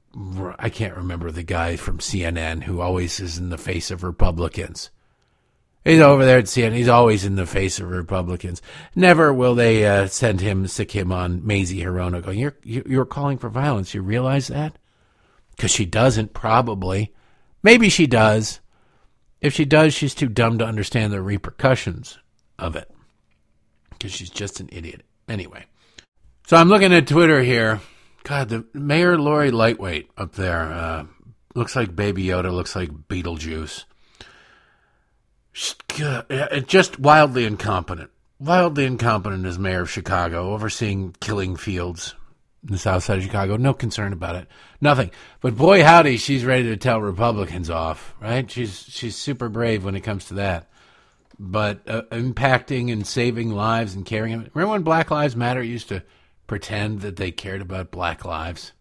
I can't remember the guy from CNN who always is in the face of Republicans. He's over there at CNN. He's always in the face of Republicans. Never will they uh, send him, stick him on Mazie Hirono going, you're, you're calling for violence. You realize that? Because she doesn't, probably. Maybe she does. If she does, she's too dumb to understand the repercussions of it. Because she's just an idiot. Anyway. So I'm looking at Twitter here. God, the Mayor Lori Lightweight up there uh, looks like Baby Yoda, looks like Beetlejuice. Just wildly incompetent. Wildly incompetent as mayor of Chicago, overseeing killing fields in the south side of Chicago. No concern about it. Nothing. But boy, howdy, she's ready to tell Republicans off, right? She's, she's super brave when it comes to that. But uh, impacting and saving lives and caring. Remember when Black Lives Matter used to pretend that they cared about black lives?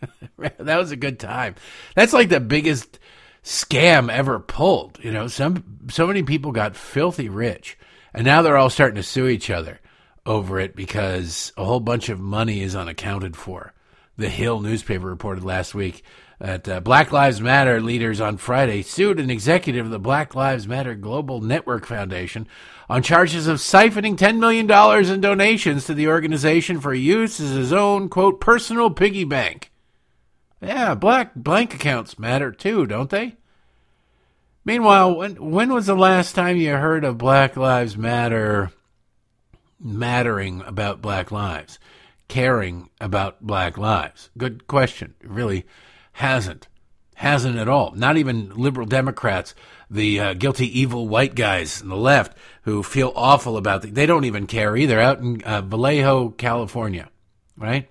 that was a good time. That's like the biggest scam ever pulled. You know, some so many people got filthy rich, and now they're all starting to sue each other over it because a whole bunch of money is unaccounted for. The Hill newspaper reported last week that uh, Black Lives Matter leaders on Friday sued an executive of the Black Lives Matter Global Network Foundation on charges of siphoning $10 million in donations to the organization for use as his own, quote, personal piggy bank. Yeah, black blank accounts matter too, don't they? Meanwhile, when when was the last time you heard of Black Lives Matter mattering about black lives, caring about black lives? Good question. It really hasn't. Hasn't at all. Not even liberal Democrats, the uh, guilty, evil white guys on the left who feel awful about it. They don't even care either. Out in uh, Vallejo, California, right?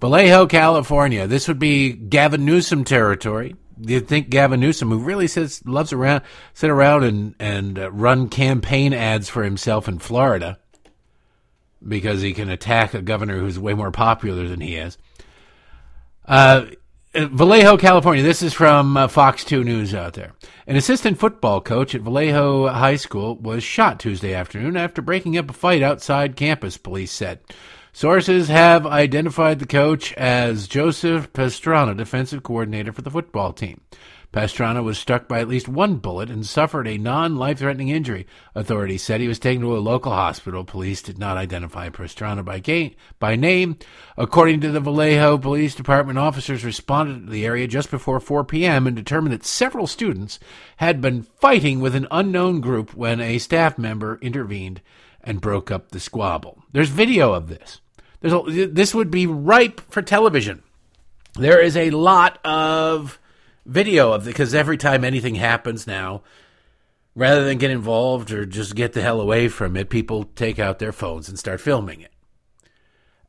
Vallejo, California. This would be Gavin Newsom territory. You'd think Gavin Newsom, who really says loves around, sit around and and uh, run campaign ads for himself in Florida because he can attack a governor who's way more popular than he is. Uh, Vallejo, California. This is from uh, Fox 2 News out there. An assistant football coach at Vallejo High School was shot Tuesday afternoon after breaking up a fight outside campus, police said. Sources have identified the coach as Joseph Pastrana, defensive coordinator for the football team. Pastrana was struck by at least one bullet and suffered a non life threatening injury. Authorities said he was taken to a local hospital. Police did not identify Pastrana by, by name. According to the Vallejo Police Department, officers responded to the area just before 4 p.m. and determined that several students had been fighting with an unknown group when a staff member intervened and broke up the squabble. There's video of this. There's a, this would be ripe for television. There is a lot of video of because every time anything happens now, rather than get involved or just get the hell away from it, people take out their phones and start filming it.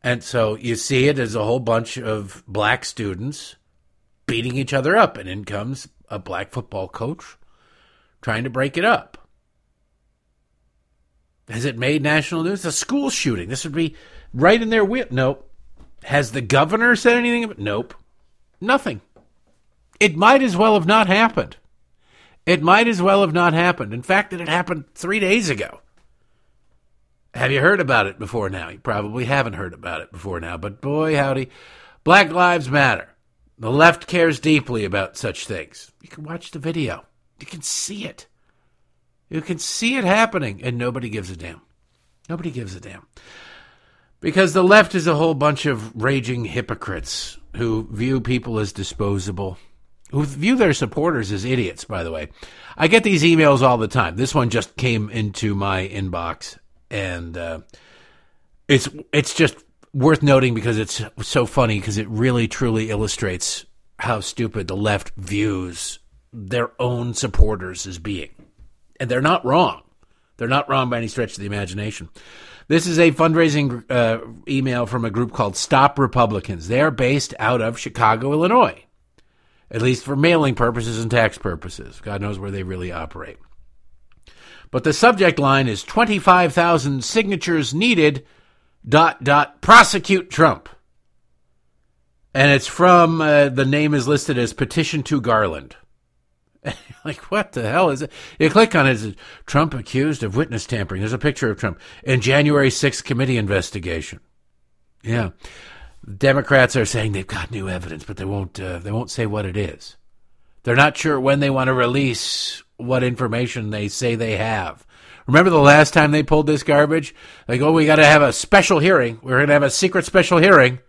And so you see it as a whole bunch of black students beating each other up, and in comes a black football coach trying to break it up. Has it made national news? A school shooting. This would be right in their. Nope. Has the governor said anything? About, nope. Nothing. It might as well have not happened. It might as well have not happened. In fact, it happened three days ago. Have you heard about it before now? You probably haven't heard about it before now, but boy, howdy. Black Lives Matter. The left cares deeply about such things. You can watch the video, you can see it. You can see it happening, and nobody gives a damn. Nobody gives a damn. Because the left is a whole bunch of raging hypocrites who view people as disposable, who view their supporters as idiots, by the way. I get these emails all the time. This one just came into my inbox, and uh, it's it's just worth noting because it's so funny because it really truly illustrates how stupid the left views their own supporters as being. And they're not wrong. They're not wrong by any stretch of the imagination. This is a fundraising uh, email from a group called Stop Republicans. They are based out of Chicago, Illinois, at least for mailing purposes and tax purposes. God knows where they really operate. But the subject line is 25,000 signatures needed, dot, dot, prosecute Trump. And it's from, uh, the name is listed as Petition to Garland. like, what the hell is it? You click on it, Trump accused of witness tampering. There's a picture of Trump in January 6th committee investigation. Yeah. Democrats are saying they've got new evidence, but they won't, uh, they won't say what it is. They're not sure when they want to release what information they say they have. Remember the last time they pulled this garbage? Like, oh, we got to have a special hearing. We're going to have a secret special hearing.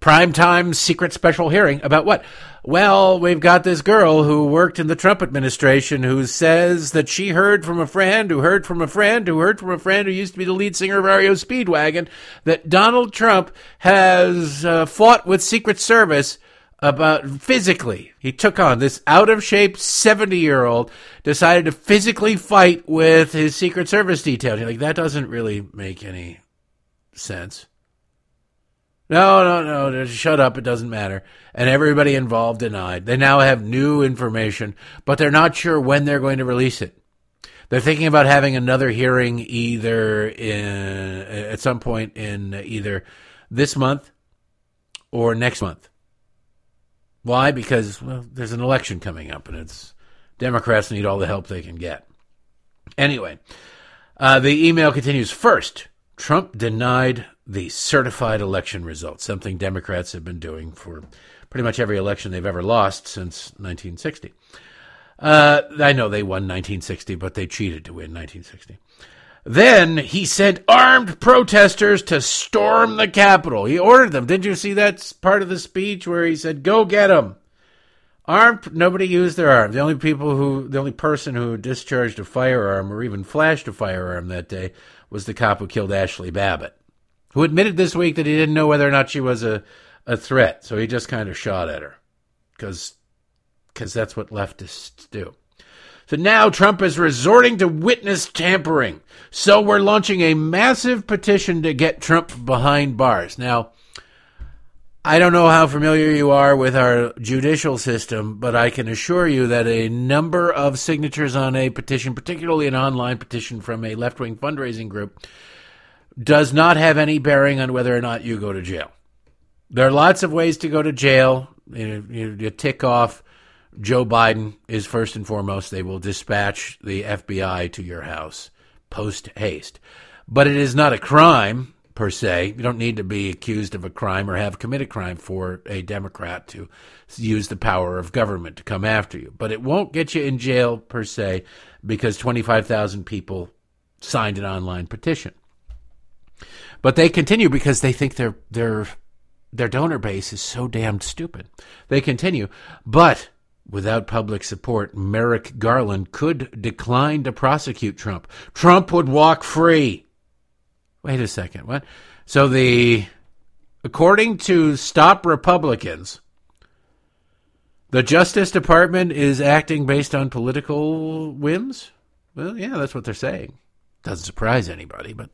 Prime time secret special hearing about what? Well, we've got this girl who worked in the Trump administration who says that she heard from a friend who heard from a friend who heard from a friend who used to be the lead singer of REO Speedwagon that Donald Trump has uh, fought with Secret Service about physically. He took on this out of shape 70 year old, decided to physically fight with his Secret Service detail. You're like, that doesn't really make any sense. No, no, no, shut up. It doesn't matter. And everybody involved denied. They now have new information, but they're not sure when they're going to release it. They're thinking about having another hearing either in, at some point in either this month or next month. Why? Because well, there's an election coming up, and it's Democrats need all the help they can get. Anyway, uh, the email continues. First, Trump denied the certified election results, something Democrats have been doing for pretty much every election they've ever lost since 1960. Uh, I know they won 1960, but they cheated to win 1960. Then he sent armed protesters to storm the Capitol. He ordered them. Did you see that part of the speech where he said, "Go get them"? Armed. Nobody used their arms. The only people who, the only person who discharged a firearm or even flashed a firearm that day was the cop who killed Ashli Babbitt, who admitted this week that he didn't know whether or not she was a, a threat. So he just kind of shot at her because that's what leftists do. So now Trump is resorting to witness tampering. So we're launching a massive petition to get Trump behind bars. Now, I don't know how familiar you are with our judicial system, but I can assure you that a number of signatures on a petition, particularly an online petition from a left wing fundraising group, does not have any bearing on whether or not you go to jail. There are lots of ways to go to jail. You, you, you tick off Joe Biden is first and foremost. They will dispatch the FBI to your house post haste. But it is not a crime per se. You don't need to be accused of a crime or have committed crime for a Democrat to use the power of government to come after you. But it won't get you in jail per se because 25,000 people signed an online petition. But they continue because they think their their their donor base is so damned stupid. They continue, but Without public support, Merrick Garland could decline to prosecute Trump. Trump would walk free. Wait a second. What? So the according to Stop Republicans, the Justice Department is acting based on political whims? Well, yeah, that's what they're saying. Doesn't surprise anybody, but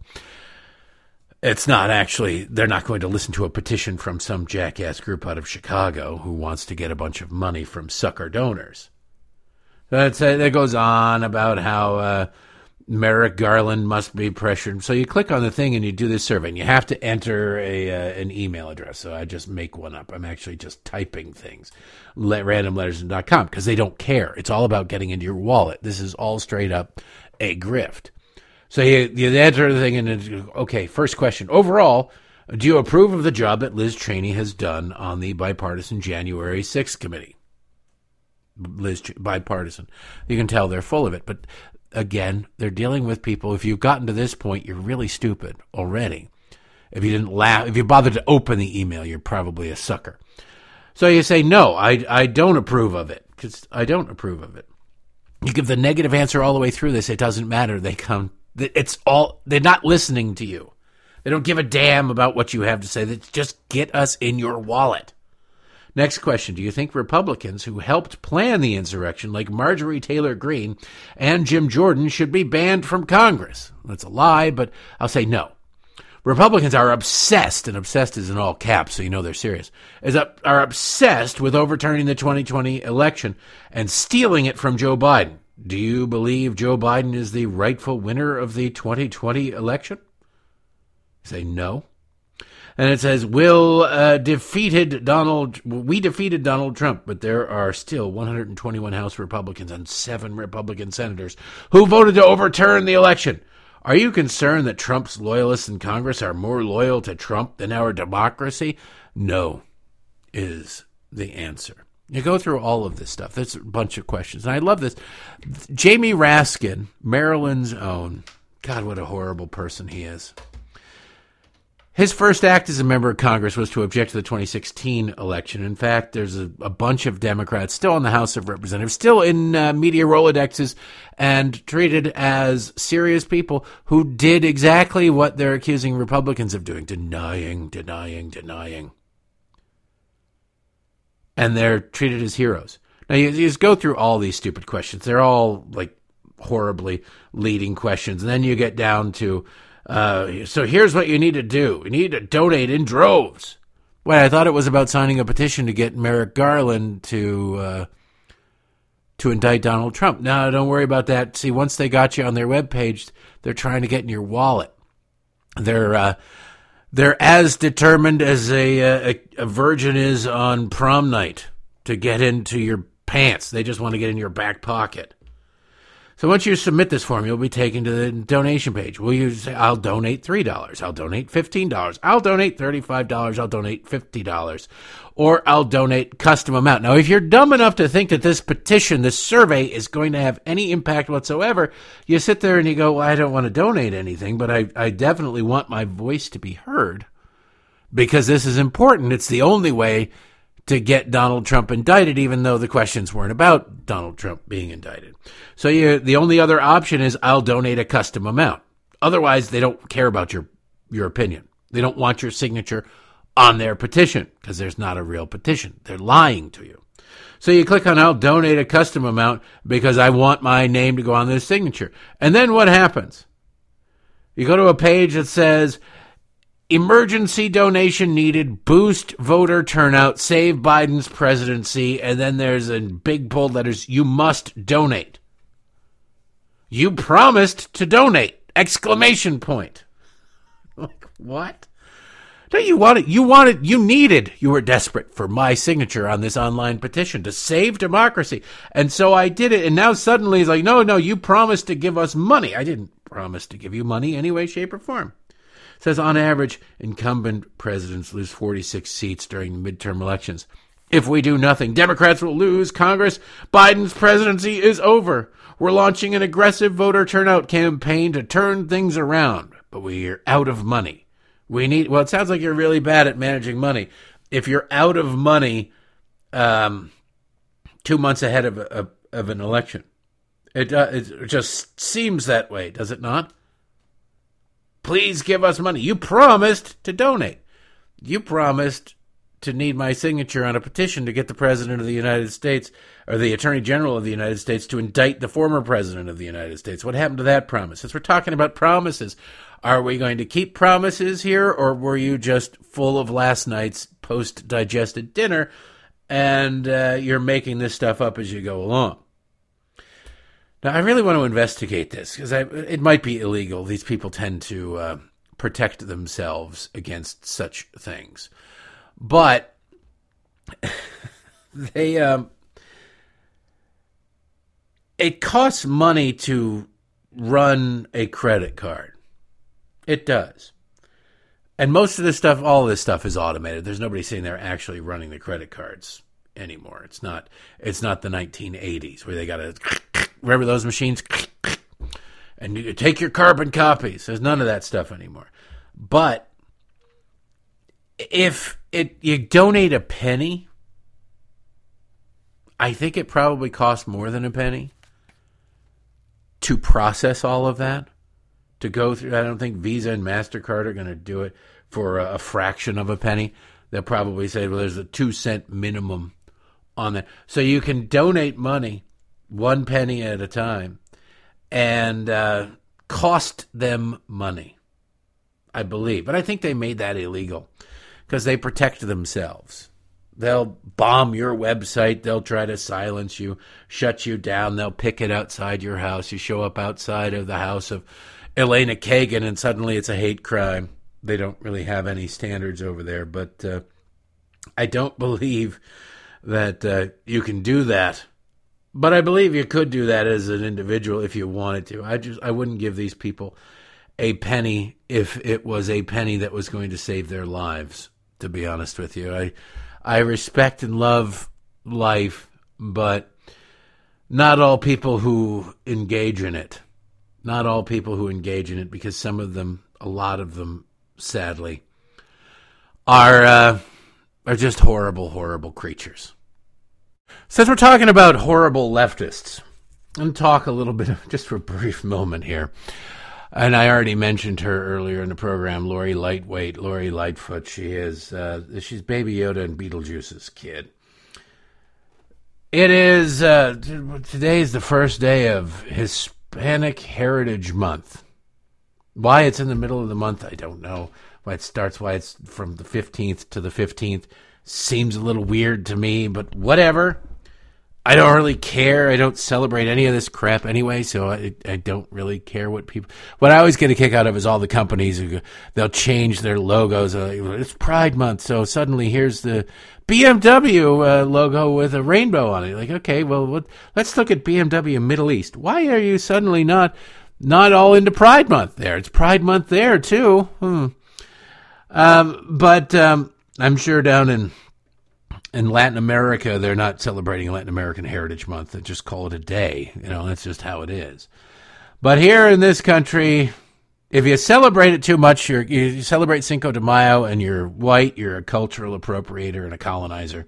it's not actually, they're not going to listen to a petition from some jackass group out of Chicago who wants to get a bunch of money from sucker donors. That's, that goes on about how uh, Merrick Garland must be pressured. So you click on the thing and you do this survey, and you have to enter a uh, an email address. So I just make one up. I'm actually just typing things, let, randomletters.com, because they don't care. It's all about getting into your wallet. This is all straight up a grift. So you, you enter the thing, and okay, first question. Overall, do you approve of the job that Liz Cheney has done on the bipartisan January 6th committee? Liz, bipartisan. You can tell they're full of it. But again, they're dealing with people. If you've gotten to this point, you're really stupid already. If you didn't laugh, if you bothered to open the email, you're probably a sucker. So you say, no, I, I don't approve of it because I don't approve of it. You give the negative answer all the way through. this. it doesn't matter. They come it's all they're not listening to you. They don't give a damn about what you have to say. They just get us in your wallet. Next question. Do you think Republicans who helped plan the insurrection, like Marjorie Taylor Greene and Jim Jordan, should be banned from Congress? That's a lie, but I'll say no. Republicans are obsessed, and obsessed is in all caps, so you know they're serious, is up, are obsessed with overturning the 2020 election and stealing it from Joe Biden. Do you believe Joe Biden is the rightful winner of the 2020 election? Say no. And it says, "Will uh, defeated Donald? We defeated Donald Trump, but there are still 121 House Republicans and seven Republican senators who voted to overturn the election. Are you concerned that Trump's loyalists in Congress are more loyal to Trump than our democracy? No, is the answer. You go through all of this stuff. There's a bunch of questions. And I love this. Jamie Raskin, Maryland's own. God, what a horrible person he is. His first act as a member of Congress was to object to the 2016 election. In fact, there's a, a bunch of Democrats still in the House of Representatives, still in uh, media Rolodexes, and treated as serious people who did exactly what they're accusing Republicans of doing denying, denying, denying and they're treated as heroes. Now you, you, just go through all these stupid questions. They're all like horribly leading questions, and then you get down to, uh, so here's what you need to do: you need to donate in droves. Wait, I thought it was about signing a petition to get Merrick Garland to uh, to indict Donald Trump. No, don't worry about that. See, once they got you on their webpage, they're trying to get in your wallet. They're uh, they're as determined as a, a, a virgin is on prom night to get into your pants. They just want to get in your back pocket. So once you submit this form, you'll be taken to the donation page. Will you say, I'll donate $3, I'll donate $15, I'll donate $35, I'll donate $50, or I'll donate custom amount. Now, if you're dumb enough to think that this petition, this survey is going to have any impact whatsoever, you sit there and you go, well, I don't want to donate anything, but I, I definitely want my voice to be heard because this is important. It's the only way to get Donald Trump indicted, even though the questions weren't about Donald Trump being indicted. So you, the only other option is I'll donate a custom amount. Otherwise, they don't care about your your opinion. They don't want your signature on their petition because there's not a real petition. They're lying to you. So you click on I'll donate a custom amount because I want my name to go on this signature. And then what happens? You go to a page that says emergency donation needed, boost voter turnout, save Biden's presidency, and then there's in big bold letters, you must donate. You promised to donate! Exclamation point. Like, what? No, you wanted, you wanted, you needed, you were desperate for my signature on this online petition to save democracy. And so I did it. And now suddenly he's like, no, no, you promised to give us money. I didn't promise to give you money any way, shape, or form says on average, incumbent presidents lose 46 seats during midterm elections. If we do nothing, Democrats will lose Congress. Biden's presidency is over. We're launching an aggressive voter turnout campaign to turn things around, but we're out of money. We need, well, it sounds like you're really bad at managing money. If you're out of money um, two months ahead of, of, of an election, it, uh, it just seems that way, does it not? Please give us money. You promised to donate. You promised to need my signature on a petition to get the President of the United States or the Attorney General of the United States to indict the former President of the United States. What happened to that promise? Since we're talking about promises, are we going to keep promises here or were you just full of last night's post digested dinner and uh, you're making this stuff up as you go along? Now, I really want to investigate this because it might be illegal. These people tend to uh, protect themselves against such things, but they um, it costs money to run a credit card. It does. And most of this stuff, all this stuff is automated. There's nobody sitting there actually running the credit cards anymore. It's not it's not the 1980s where they got to remember those machines and you take your carbon copies. There's none of that stuff anymore. But if it you donate a penny, I think it probably costs more than a penny to process all of that. To go through, I don't think Visa and Mastercard are going to do it for a, a fraction of a penny. They'll probably say, well, there's a two cent minimum on that. So you can donate money one penny at a time and uh, cost them money, I believe. But I think they made that illegal because they protect themselves. They'll bomb your website. They'll try to silence you, shut you down. They'll pick it outside your house. You show up outside of the house of Elena Kagan, and suddenly it's a hate crime. They don't really have any standards over there, but uh, I don't believe that uh, you can do that. But I believe you could do that as an individual if you wanted to. I just I wouldn't give these people a penny if it was a penny that was going to save their lives. To be honest with you, I I respect and love life, but not all people who engage in it. Not all people who engage in it, because some of them, a lot of them, sadly, are uh, are just horrible, horrible creatures. Since we're talking about horrible leftists, I'm going to talk a little bit, just for a brief moment here. And I already mentioned her earlier in the program, Lori Lightweight, Lori Lightfoot. She is, uh, she's Baby Yoda and Beetlejuice's kid. It is, uh, today is the first day of Hispanic Heritage Month. Why it's in the middle of the month, I don't know. Why it starts, why it's from the 15th to the 15th seems a little weird to me, but whatever. I don't really care. I don't celebrate any of this crap anyway, so I, I don't really care what people. What I always get a kick out of is all the companies who they'll change their logos. Uh, it's Pride Month, so suddenly here's the BMW uh, logo with a rainbow on it. Like, okay, well, what, let's look at BMW Middle East. Why are you suddenly not not all into Pride Month there? It's Pride Month there too. Hmm. Um, but um, I'm sure down in in Latin America, they're not celebrating Latin American Heritage Month. They just call it a day. You know, that's just how it is. But here in this country, if you celebrate it too much, you you celebrate Cinco de Mayo and you're white, you're a cultural appropriator and a colonizer.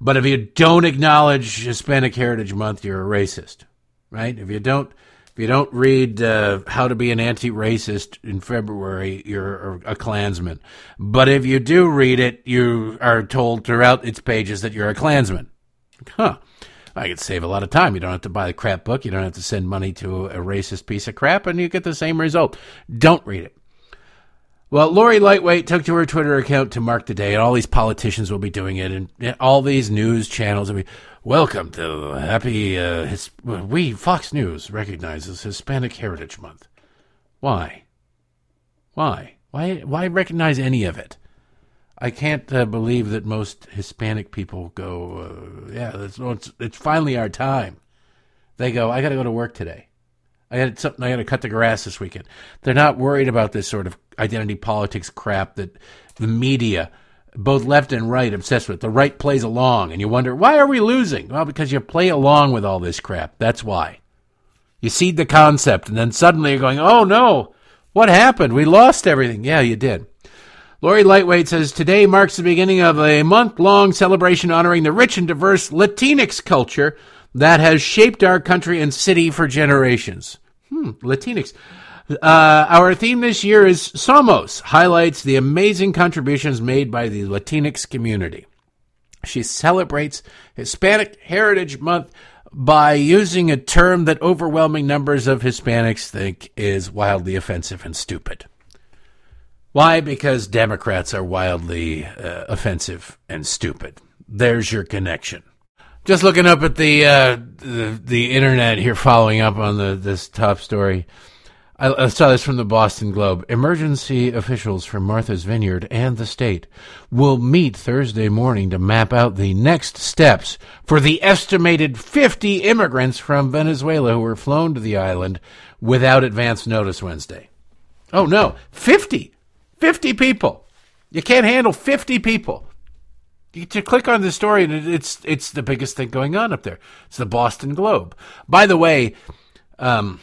But if you don't acknowledge Hispanic Heritage Month, you're a racist, right? If you don't if you don't read uh, How to Be an Anti-Racist in February, you're a Klansman. But if you do read it, you are told throughout its pages that you're a Klansman. Huh. I could save a lot of time. You don't have to buy the crap book. You don't have to send money to a racist piece of crap, and you get the same result. Don't read it. Well, Lori Lightweight took to her Twitter account to mark the day, and all these politicians will be doing it, and all these news channels will be, welcome to happy, uh, his, we, Fox News, recognizes Hispanic Heritage Month. Why? Why? Why, why recognize any of it? I can't uh, believe that most Hispanic people go, uh, yeah, it's, it's, it's finally our time. They go, I got to go to work today. I had something. I got to cut the grass this weekend. They're not worried about this sort of identity politics crap that the media, both left and right, obsessed with. The right plays along, and you wonder why are we losing? Well, because you play along with all this crap. That's why. You seed the concept, and then suddenly you're going, "Oh no, what happened? We lost everything." Yeah, you did. Lori Lightweight says today marks the beginning of a month-long celebration honoring the rich and diverse Latinx culture that has shaped our country and city for generations. Hmm, Latinx. Uh, our theme this year is Somos, highlights the amazing contributions made by the Latinx community. She celebrates Hispanic Heritage Month by using a term that overwhelming numbers of Hispanics think is wildly offensive and stupid. Why? Because Democrats are wildly uh, offensive and stupid. There's your connection. Just looking up at the, uh, the the internet here, following up on the this top story. I, saw this from the Boston Globe. Emergency officials from Martha's Vineyard and the state will meet Thursday morning to map out the next steps for the estimated 50 immigrants from Venezuela who were flown to the island without advance notice Wednesday. Oh no, 50! 50 people! You can't handle 50 people You to click on the story, and it's it's the biggest thing going on up there. It's the Boston Globe. By the way, um,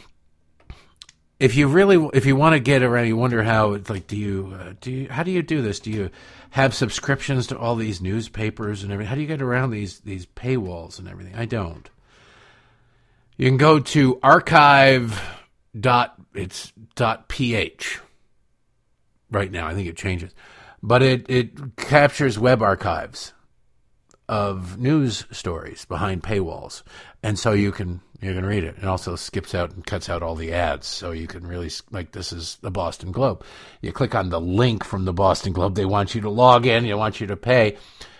if you really if you want to get around, you wonder how it's like. Do you uh, do you, how do you do this? Do you have subscriptions to all these newspapers and everything? How do you get around these these paywalls and everything? I don't. You can go to archive dot it's dot ph right now. I think it changes but it, it captures web archives of news stories behind paywalls, and so you can you can read it. It also skips out and cuts out all the ads, so you can really like this is the Boston Globe. You click on the link from the Boston Globe. They want you to log in. They want you to pay.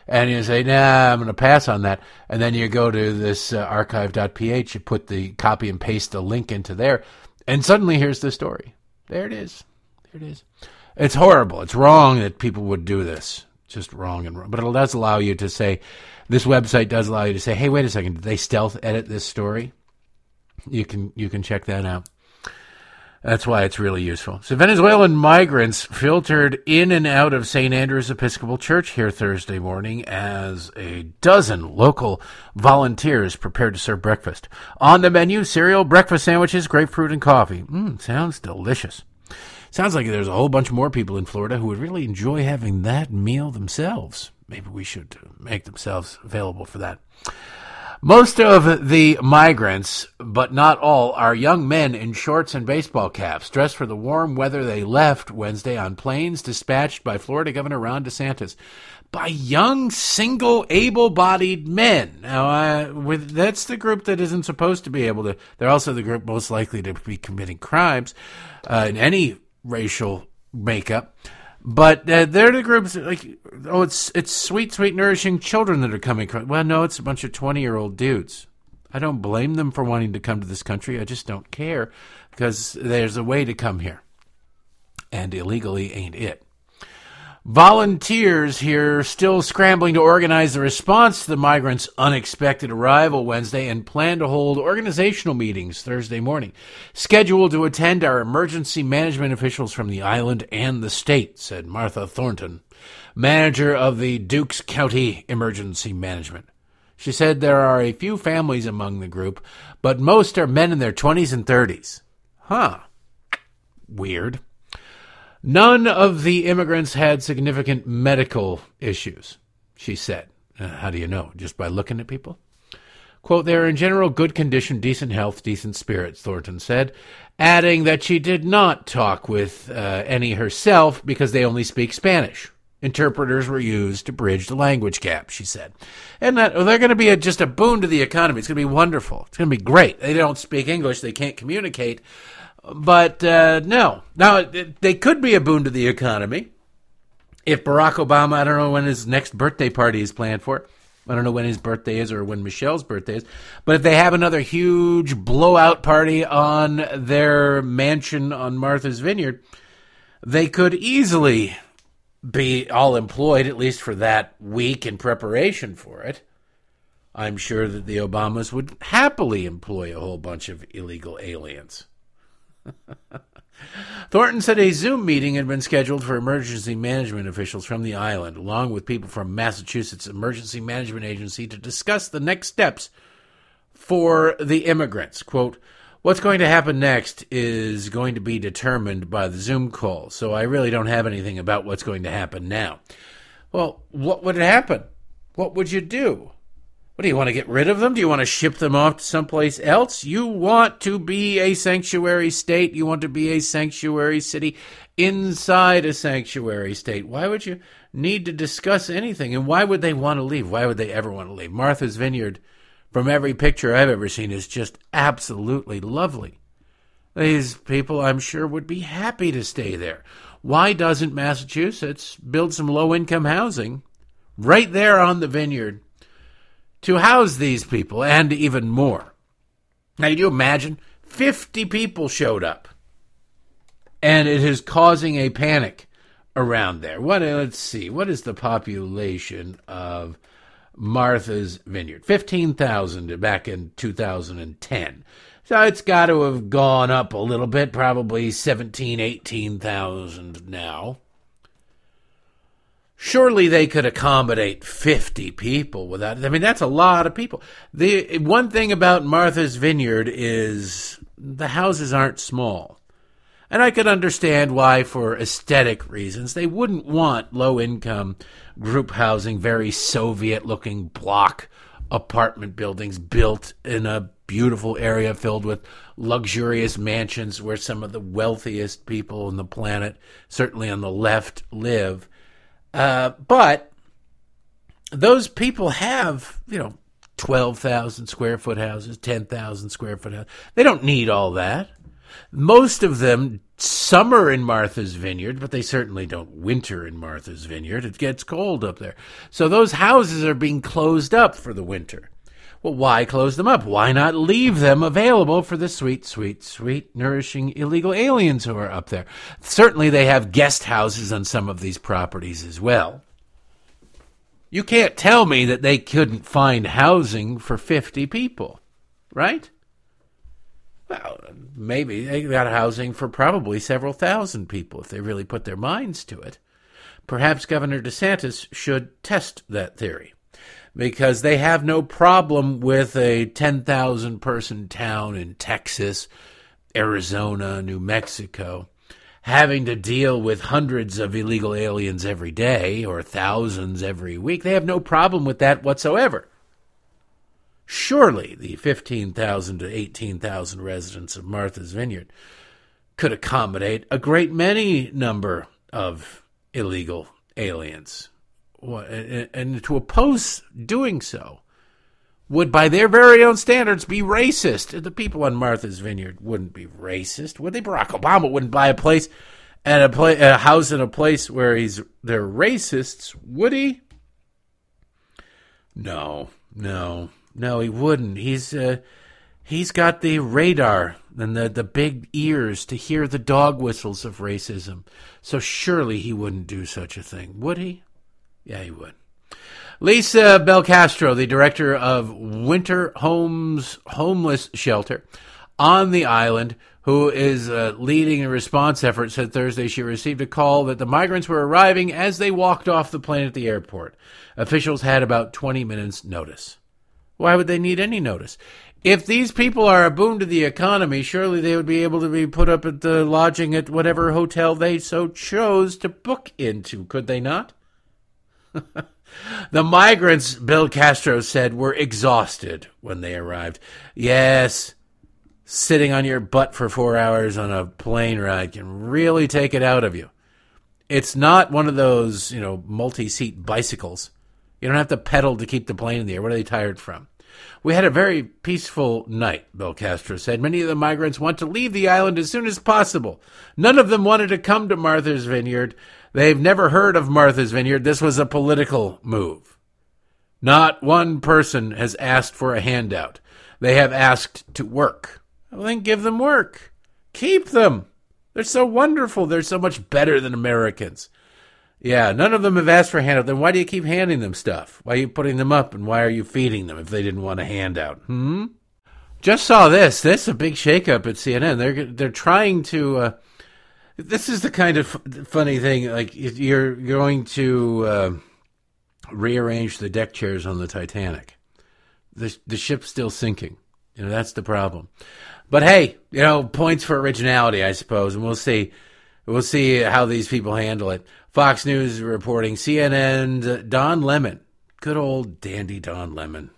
and you say, nah, I'm going to pass on that. And then you go to this uh, archive.ph, you put the copy and paste the link into there, and suddenly here's the story. There it is. There it is. It's horrible. It's wrong that people would do this. Just wrong and wrong. But it does allow you to say, this website does allow you to say, hey, wait a second, did they stealth edit this story? You can you can check that out. That's why it's really useful. So, Venezuelan migrants filtered in and out of St. Andrew's Episcopal Church here Thursday morning as a dozen local volunteers prepared to serve breakfast. On the menu, cereal, breakfast sandwiches, grapefruit, and coffee. Mmm, sounds delicious. Sounds like there's a whole bunch more people in Florida who would really enjoy having that meal themselves. Maybe we should make themselves available for that. Most of the migrants, but not all, are young men in shorts and baseball caps, dressed for the warm weather they left Wednesday on planes dispatched by Florida Governor Ron DeSantis by young, single, able-bodied men. Now, uh, with, that's the group that isn't supposed to be able to. They're also the group most likely to be committing crimes uh, in any racial makeup. But uh, they're the groups like oh it's it's sweet sweet nourishing children that are coming. Well, no, it's a bunch of twenty year old dudes. I don't blame them for wanting to come to this country. I just don't care because there's a way to come here, and illegally ain't it. Volunteers here still scrambling to organize the response to the migrants' unexpected arrival Wednesday and plan to hold organizational meetings Thursday morning. Scheduled to attend are emergency management officials from the island and the state, said Martha Thornton, manager of the Dukes County Emergency Management. She said there are a few families among the group, but most are men in their 20s and 30s. Huh. Weird. None of the immigrants had significant medical issues, she said. Uh, how do you know? Just by looking at people? Quote, they are in general good condition, decent health, decent spirits, Thornton said, adding that she did not talk with uh, any herself because they only speak Spanish. Interpreters were used to bridge the language gap, she said. And that oh, they're going to be a, just a boon to the economy. It's going to be wonderful. It's going to be great. They don't speak English, they can't communicate, but uh, no. Now, they could be a boon to the economy. If Barack Obama, I don't know when his next birthday party is planned for. I don't know when his birthday is or when Michelle's birthday is. But if they have another huge blowout party on their mansion on Martha's Vineyard, they could easily be all employed, at least for that week in preparation for it. I'm sure that the Obamas would happily employ a whole bunch of illegal aliens. Thornton said a Zoom meeting had been scheduled for emergency management officials from the island, along with people from Massachusetts Emergency Management Agency, to discuss the next steps for the immigrants. Quote, What's going to happen next is going to be determined by the Zoom call, so I really don't have anything about what's going to happen now. Well, what would happen? What would you do? What do you want to get rid of them? Do you want to ship them off to someplace else? You want to be a sanctuary state. You want to be a sanctuary city inside a sanctuary state. Why would you need to discuss anything? And why would they want to leave? Why would they ever want to leave? Martha's Vineyard, from every picture I've ever seen, is just absolutely lovely. These people, I'm sure, would be happy to stay there. Why doesn't Massachusetts build some low income housing right there on the vineyard? To house these people and even more. Now, you imagine? 50 people showed up. And it is causing a panic around there. What uh, let's see. What is the population of Martha's Vineyard? 15,000 back in 2010. So it's got to have gone up a little bit, probably 17, 18,000 now. Surely they could accommodate 50 people without. I mean, that's a lot of people. The one thing about Martha's Vineyard is the houses aren't small. And I could understand why, for aesthetic reasons, they wouldn't want low income group housing, very Soviet looking block apartment buildings built in a beautiful area filled with luxurious mansions where some of the wealthiest people on the planet, certainly on the left, live. Uh, but those people have, you know, 12,000 square foot houses, 10,000 square foot houses. They don't need all that. Most of them summer in Martha's Vineyard, but they certainly don't winter in Martha's Vineyard. It gets cold up there. So those houses are being closed up for the winter. Well, why close them up? Why not leave them available for the sweet, sweet, sweet, nourishing illegal aliens who are up there? Certainly they have guest houses on some of these properties as well. You can't tell me that they couldn't find housing for 50 people, right? Well, maybe they got housing for probably several thousand people if they really put their minds to it. Perhaps Governor DeSantis should test that theory because they have no problem with a 10,000 person town in Texas, Arizona, New Mexico having to deal with hundreds of illegal aliens every day or thousands every week. They have no problem with that whatsoever. Surely the 15,000 to 18,000 residents of Martha's Vineyard could accommodate a great many number of illegal aliens. And to oppose doing so would, by their very own standards, be racist. The people on Martha's Vineyard wouldn't be racist, would they? Barack Obama wouldn't buy a place and a, pla- a house in a place where he's they're racists, would he? No, no. No, he wouldn't. He's uh, he's got the radar and the the big ears to hear the dog whistles of racism. So surely he wouldn't do such a thing, would he? Yeah, he would. Lisa Belcastro, the director of Winter Homes Homeless Shelter on the island, who is uh, leading a response effort, said Thursday she received a call that the migrants were arriving as they walked off the plane at the airport. Officials had about 20 minutes' notice. Why would they need any notice? If these people are a boon to the economy, surely they would be able to be put up at the lodging at whatever hotel they so chose to book into, could they not? The migrants, Belcastro said, were exhausted when they arrived. Yes, sitting on your butt for four hours on a plane ride can really take it out of you. It's not one of those, you know, multi seat bicycles you don't have to pedal to keep the plane in the air. What are they tired from? We had a very peaceful night, Belcastro said. Many of the migrants want to leave the island as soon as possible. None of them wanted to come to Martha's Vineyard. They've never heard of Martha's Vineyard. This was a political move. Not one person has asked for a handout. They have asked to work. Well, then give them work. Keep them. They're so wonderful. They're so much better than Americans. Yeah, none of them have asked for a handout. Then why do you keep handing them stuff? Why are you putting them up, and why are you feeding them if they didn't want a handout? Hmm. Just saw this. This is a big shakeup at CNN. They're they're trying to. Uh, this is the kind of funny thing. Like you're going to uh, rearrange the deck chairs on the Titanic. The the ship's still sinking. You know that's the problem. But hey, you know points for originality, I suppose, and we'll see. We'll see how these people handle it. Fox News reporting CNN Don Lemon, good old dandy Don Lemon.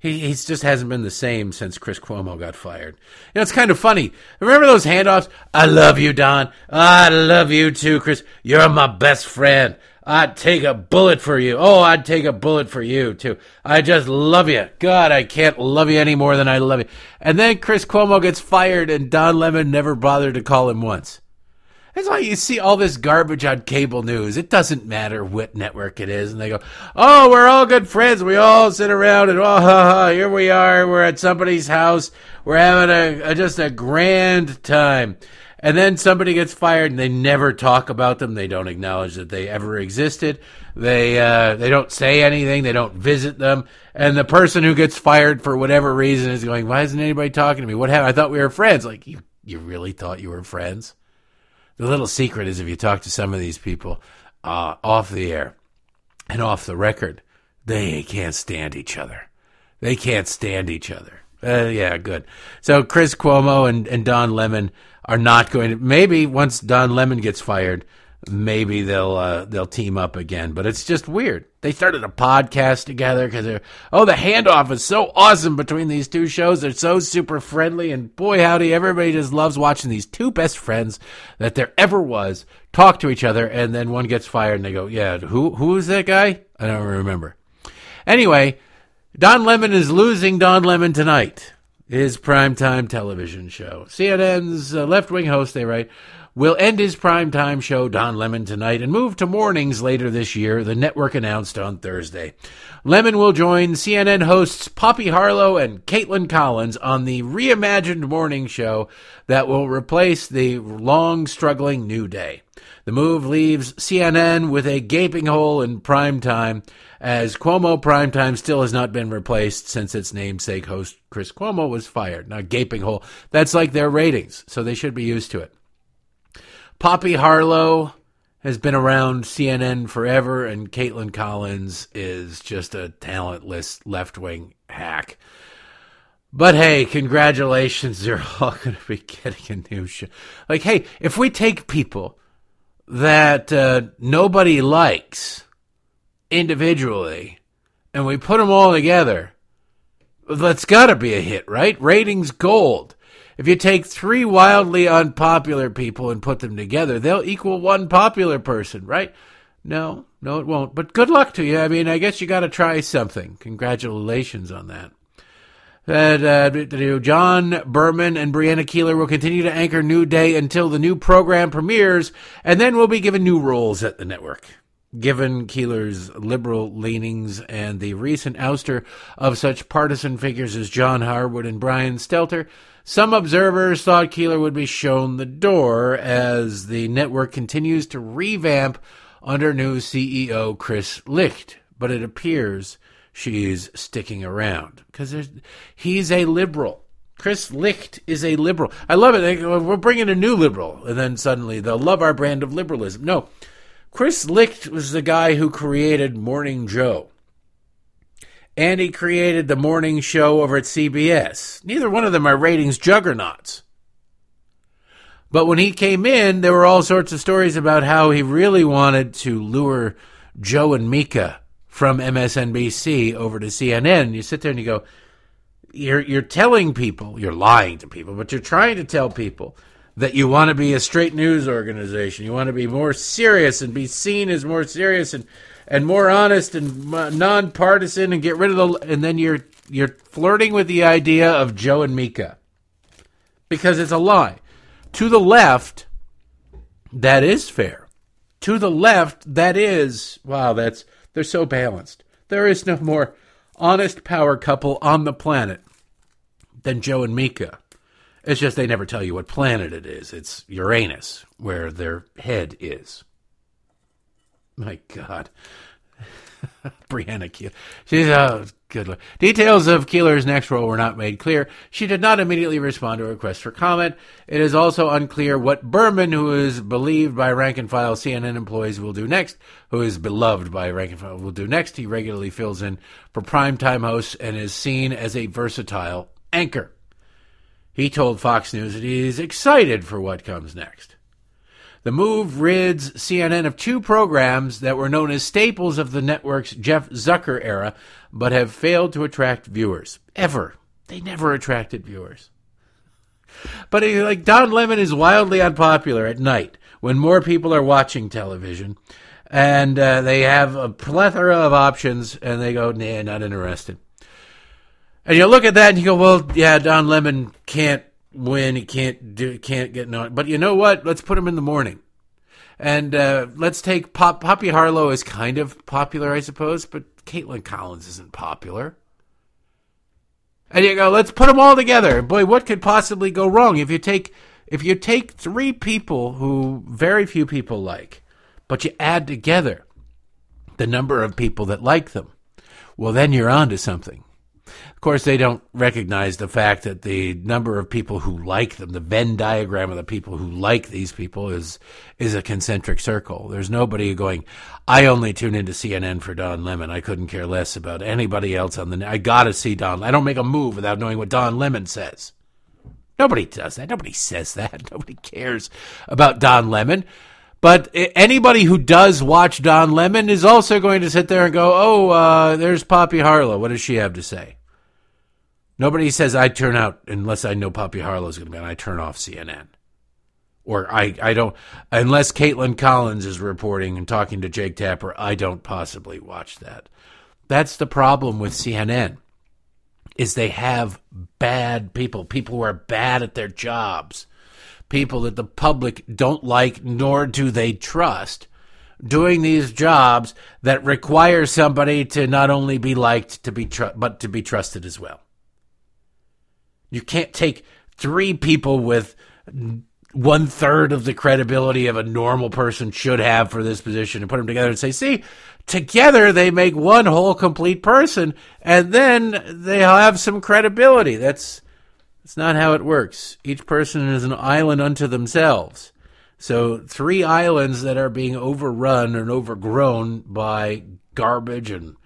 He he's just hasn't been the same since Chris Cuomo got fired. You know, it's kind of funny. Remember those handoffs? I love you, Don. I love you too, Chris. You're my best friend. I'd take a bullet for you. Oh, I'd take a bullet for you too. I just love you. God, I can't love you any more than I love you. And then Chris Cuomo gets fired and Don Lemon never bothered to call him once. That's why you see all this garbage on cable news. It doesn't matter what network it is. And they go, oh, we're all good friends. We all sit around and, oh, ha, ha, here we are. We're at somebody's house. We're having a, a just a grand time. And then somebody gets fired and they never talk about them. They don't acknowledge that they ever existed. They, uh, they don't say anything. They don't visit them. And the person who gets fired for whatever reason is going, why isn't anybody talking to me? What happened? I thought we were friends. Like, you, you really thought you were friends? The little secret is if you talk to some of these people uh, off the air and off the record, they can't stand each other. They can't stand each other. Uh, yeah, good. So Chris Cuomo and, and Don Lemon are not going to. Maybe once Don Lemon gets fired, maybe they'll uh, they'll team up again. But it's just weird. They started a podcast together because they're oh the handoff is so awesome between these two shows. They're so super friendly and boy howdy, everybody just loves watching these two best friends that there ever was talk to each other. And then one gets fired and they go, yeah, who who is that guy? I don't remember. Anyway, Don Lemon is losing Don Lemon tonight. his primetime television show. CNN's uh, left wing host, they write, will end his primetime show, Don Lemon, tonight and move to mornings later this year, the network announced on Thursday. Lemon will join CNN hosts Poppy Harlow and Kaitlan Collins on the reimagined morning show that will replace the long struggling New Day. The move leaves CNN with a gaping hole in primetime, as Cuomo primetime still has not been replaced since its namesake host Chris Cuomo was fired. Now, gaping hole, that's like their ratings, so they should be used to it. Poppy Harlow has been around CNN forever, and Kaitlan Collins is just a talentless left wing hack. But hey, congratulations, they're all going to be getting a new show. Like, hey, if we take people that uh, nobody likes individually and we put them all together, that's got to be a hit, right? Ratings gold. If you take three wildly unpopular people and put them together, they'll equal one popular person, right? No, no, it won't. But good luck to you. I mean, I guess you got to try something. Congratulations on that. That uh, John Berman and Brianna Keilar will continue to anchor New Day until the new program premieres, and then we'll be given new roles at the network. Given Keilar's liberal leanings and the recent ouster of such partisan figures as John Harwood and Brian Stelter, some observers thought Keilar would be shown the door as the network continues to revamp under new CEO Chris Licht, but it appears she's sticking around because he's a liberal. Chris Licht is a liberal. I love it. We're bringing a new liberal, and then suddenly they'll love our brand of liberalism. No, Chris Licht was the guy who created Morning Joe and he created the morning show over at CBS. Neither one of them are ratings juggernauts. But when he came in, there were all sorts of stories about how he really wanted to lure Joe and Mika from MSNBC over to CNN. You sit there and you go, you're you're telling people, you're lying to people, but you're trying to tell people that you want to be a straight news organization. You want to be more serious and be seen as more serious and and more honest and nonpartisan and get rid of the and then you're you're flirting with the idea of Joe and Mika because it's a lie. To the left, that is fair. To the left, that is wow. That's they're so balanced. There is no more honest power couple on the planet than Joe and Mika. It's just they never tell you what planet it is. It's Uranus, where their head is. My God. Brianna Keilar. She's oh good. Lord. Details of Keilar's next role were not made clear. She did not immediately respond to a request for comment. It is also unclear what Berman, who is believed by rank and file CNN employees, will do next. Who is beloved by rank and file will do next. He regularly fills in for primetime hosts and is seen as a versatile anchor. He told Fox News that he is excited for what comes next. The move rids CNN of two programs that were known as staples of the network's Jeff Zucker era, but have failed to attract viewers. Ever. They never attracted viewers. But like Don Lemon is wildly unpopular at night when more people are watching television, and uh, they have a plethora of options, and they go, "Nah, not interested." And you look at that and you go, "Well, yeah, Don Lemon can't when he can't do can't get no. But you know what? Let's put him in the morning, and uh, let's take Pop, Poppy Harlow is kind of popular, I suppose, but Kaitlan Collins isn't popular. And you go, let's put them all together. Boy, what could possibly go wrong if you take if you take three people who very few people like, but you add together the number of people that like them? Well, then you're on to something. Of course, they don't recognize the fact that the number of people who like them, the Venn diagram of the people who like these people, is is a concentric circle. There's nobody going. I only tune into CNN for Don Lemon. I couldn't care less about anybody else on the. I gotta see Don. I don't make a move without knowing what Don Lemon says. Nobody does that. Nobody says that. Nobody cares about Don Lemon. But anybody who does watch Don Lemon is also going to sit there and go, "Oh, uh, there's Poppy Harlow. What does she have to say?" Nobody says I turn out unless I know Poppy Harlow's going to be on. I turn off CNN. Or I, I don't, unless Kaitlan Collins is reporting and talking to Jake Tapper, I don't possibly watch that. That's the problem with CNN. is they have bad people, people who are bad at their jobs, people that the public don't like nor do they trust doing these jobs that require somebody to not only be liked to be tr- but to be trusted as well. You can't take three people with one third of the credibility of a normal person should have for this position and put them together and say, see, together they make one whole complete person and then they have some credibility. That's, that's not how it works. Each person is an island unto themselves. So, three islands that are being overrun and overgrown by garbage and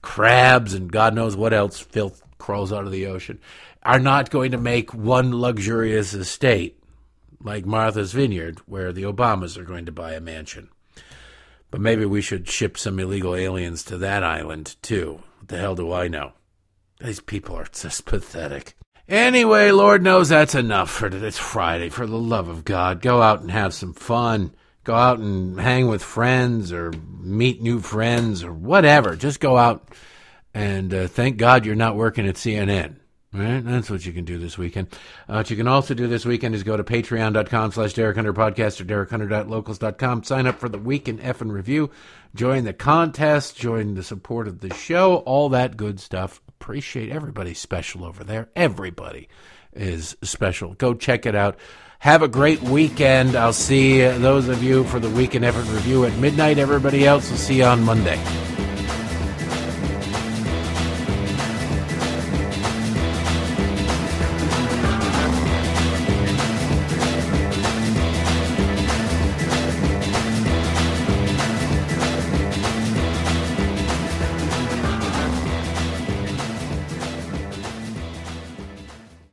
crabs and God knows what else filth crawls out of the ocean are not going to make one luxurious estate like Martha's Vineyard, where the Obamas are going to buy a mansion. But maybe we should ship some illegal aliens to that island, too. What the hell do I know? These people are just pathetic. Anyway, Lord knows that's enough for. It's Friday. For the love of God, go out and have some fun. Go out and hang with friends or meet new friends or whatever. Just go out and uh, thank God you're not working at CNN. Right? That's what you can do this weekend. Uh, what you can also do this weekend is go to patreon.com slash Derek Hunter podcast or derekhunter.locals.com. Sign up for the weekend F and review. Join the contest. Join the support of the show. All that good stuff. Appreciate everybody special over there. Everybody is special. Go check it out. Have a great weekend. I'll see those of you for the weekend F and review at midnight. Everybody else will see you on Monday.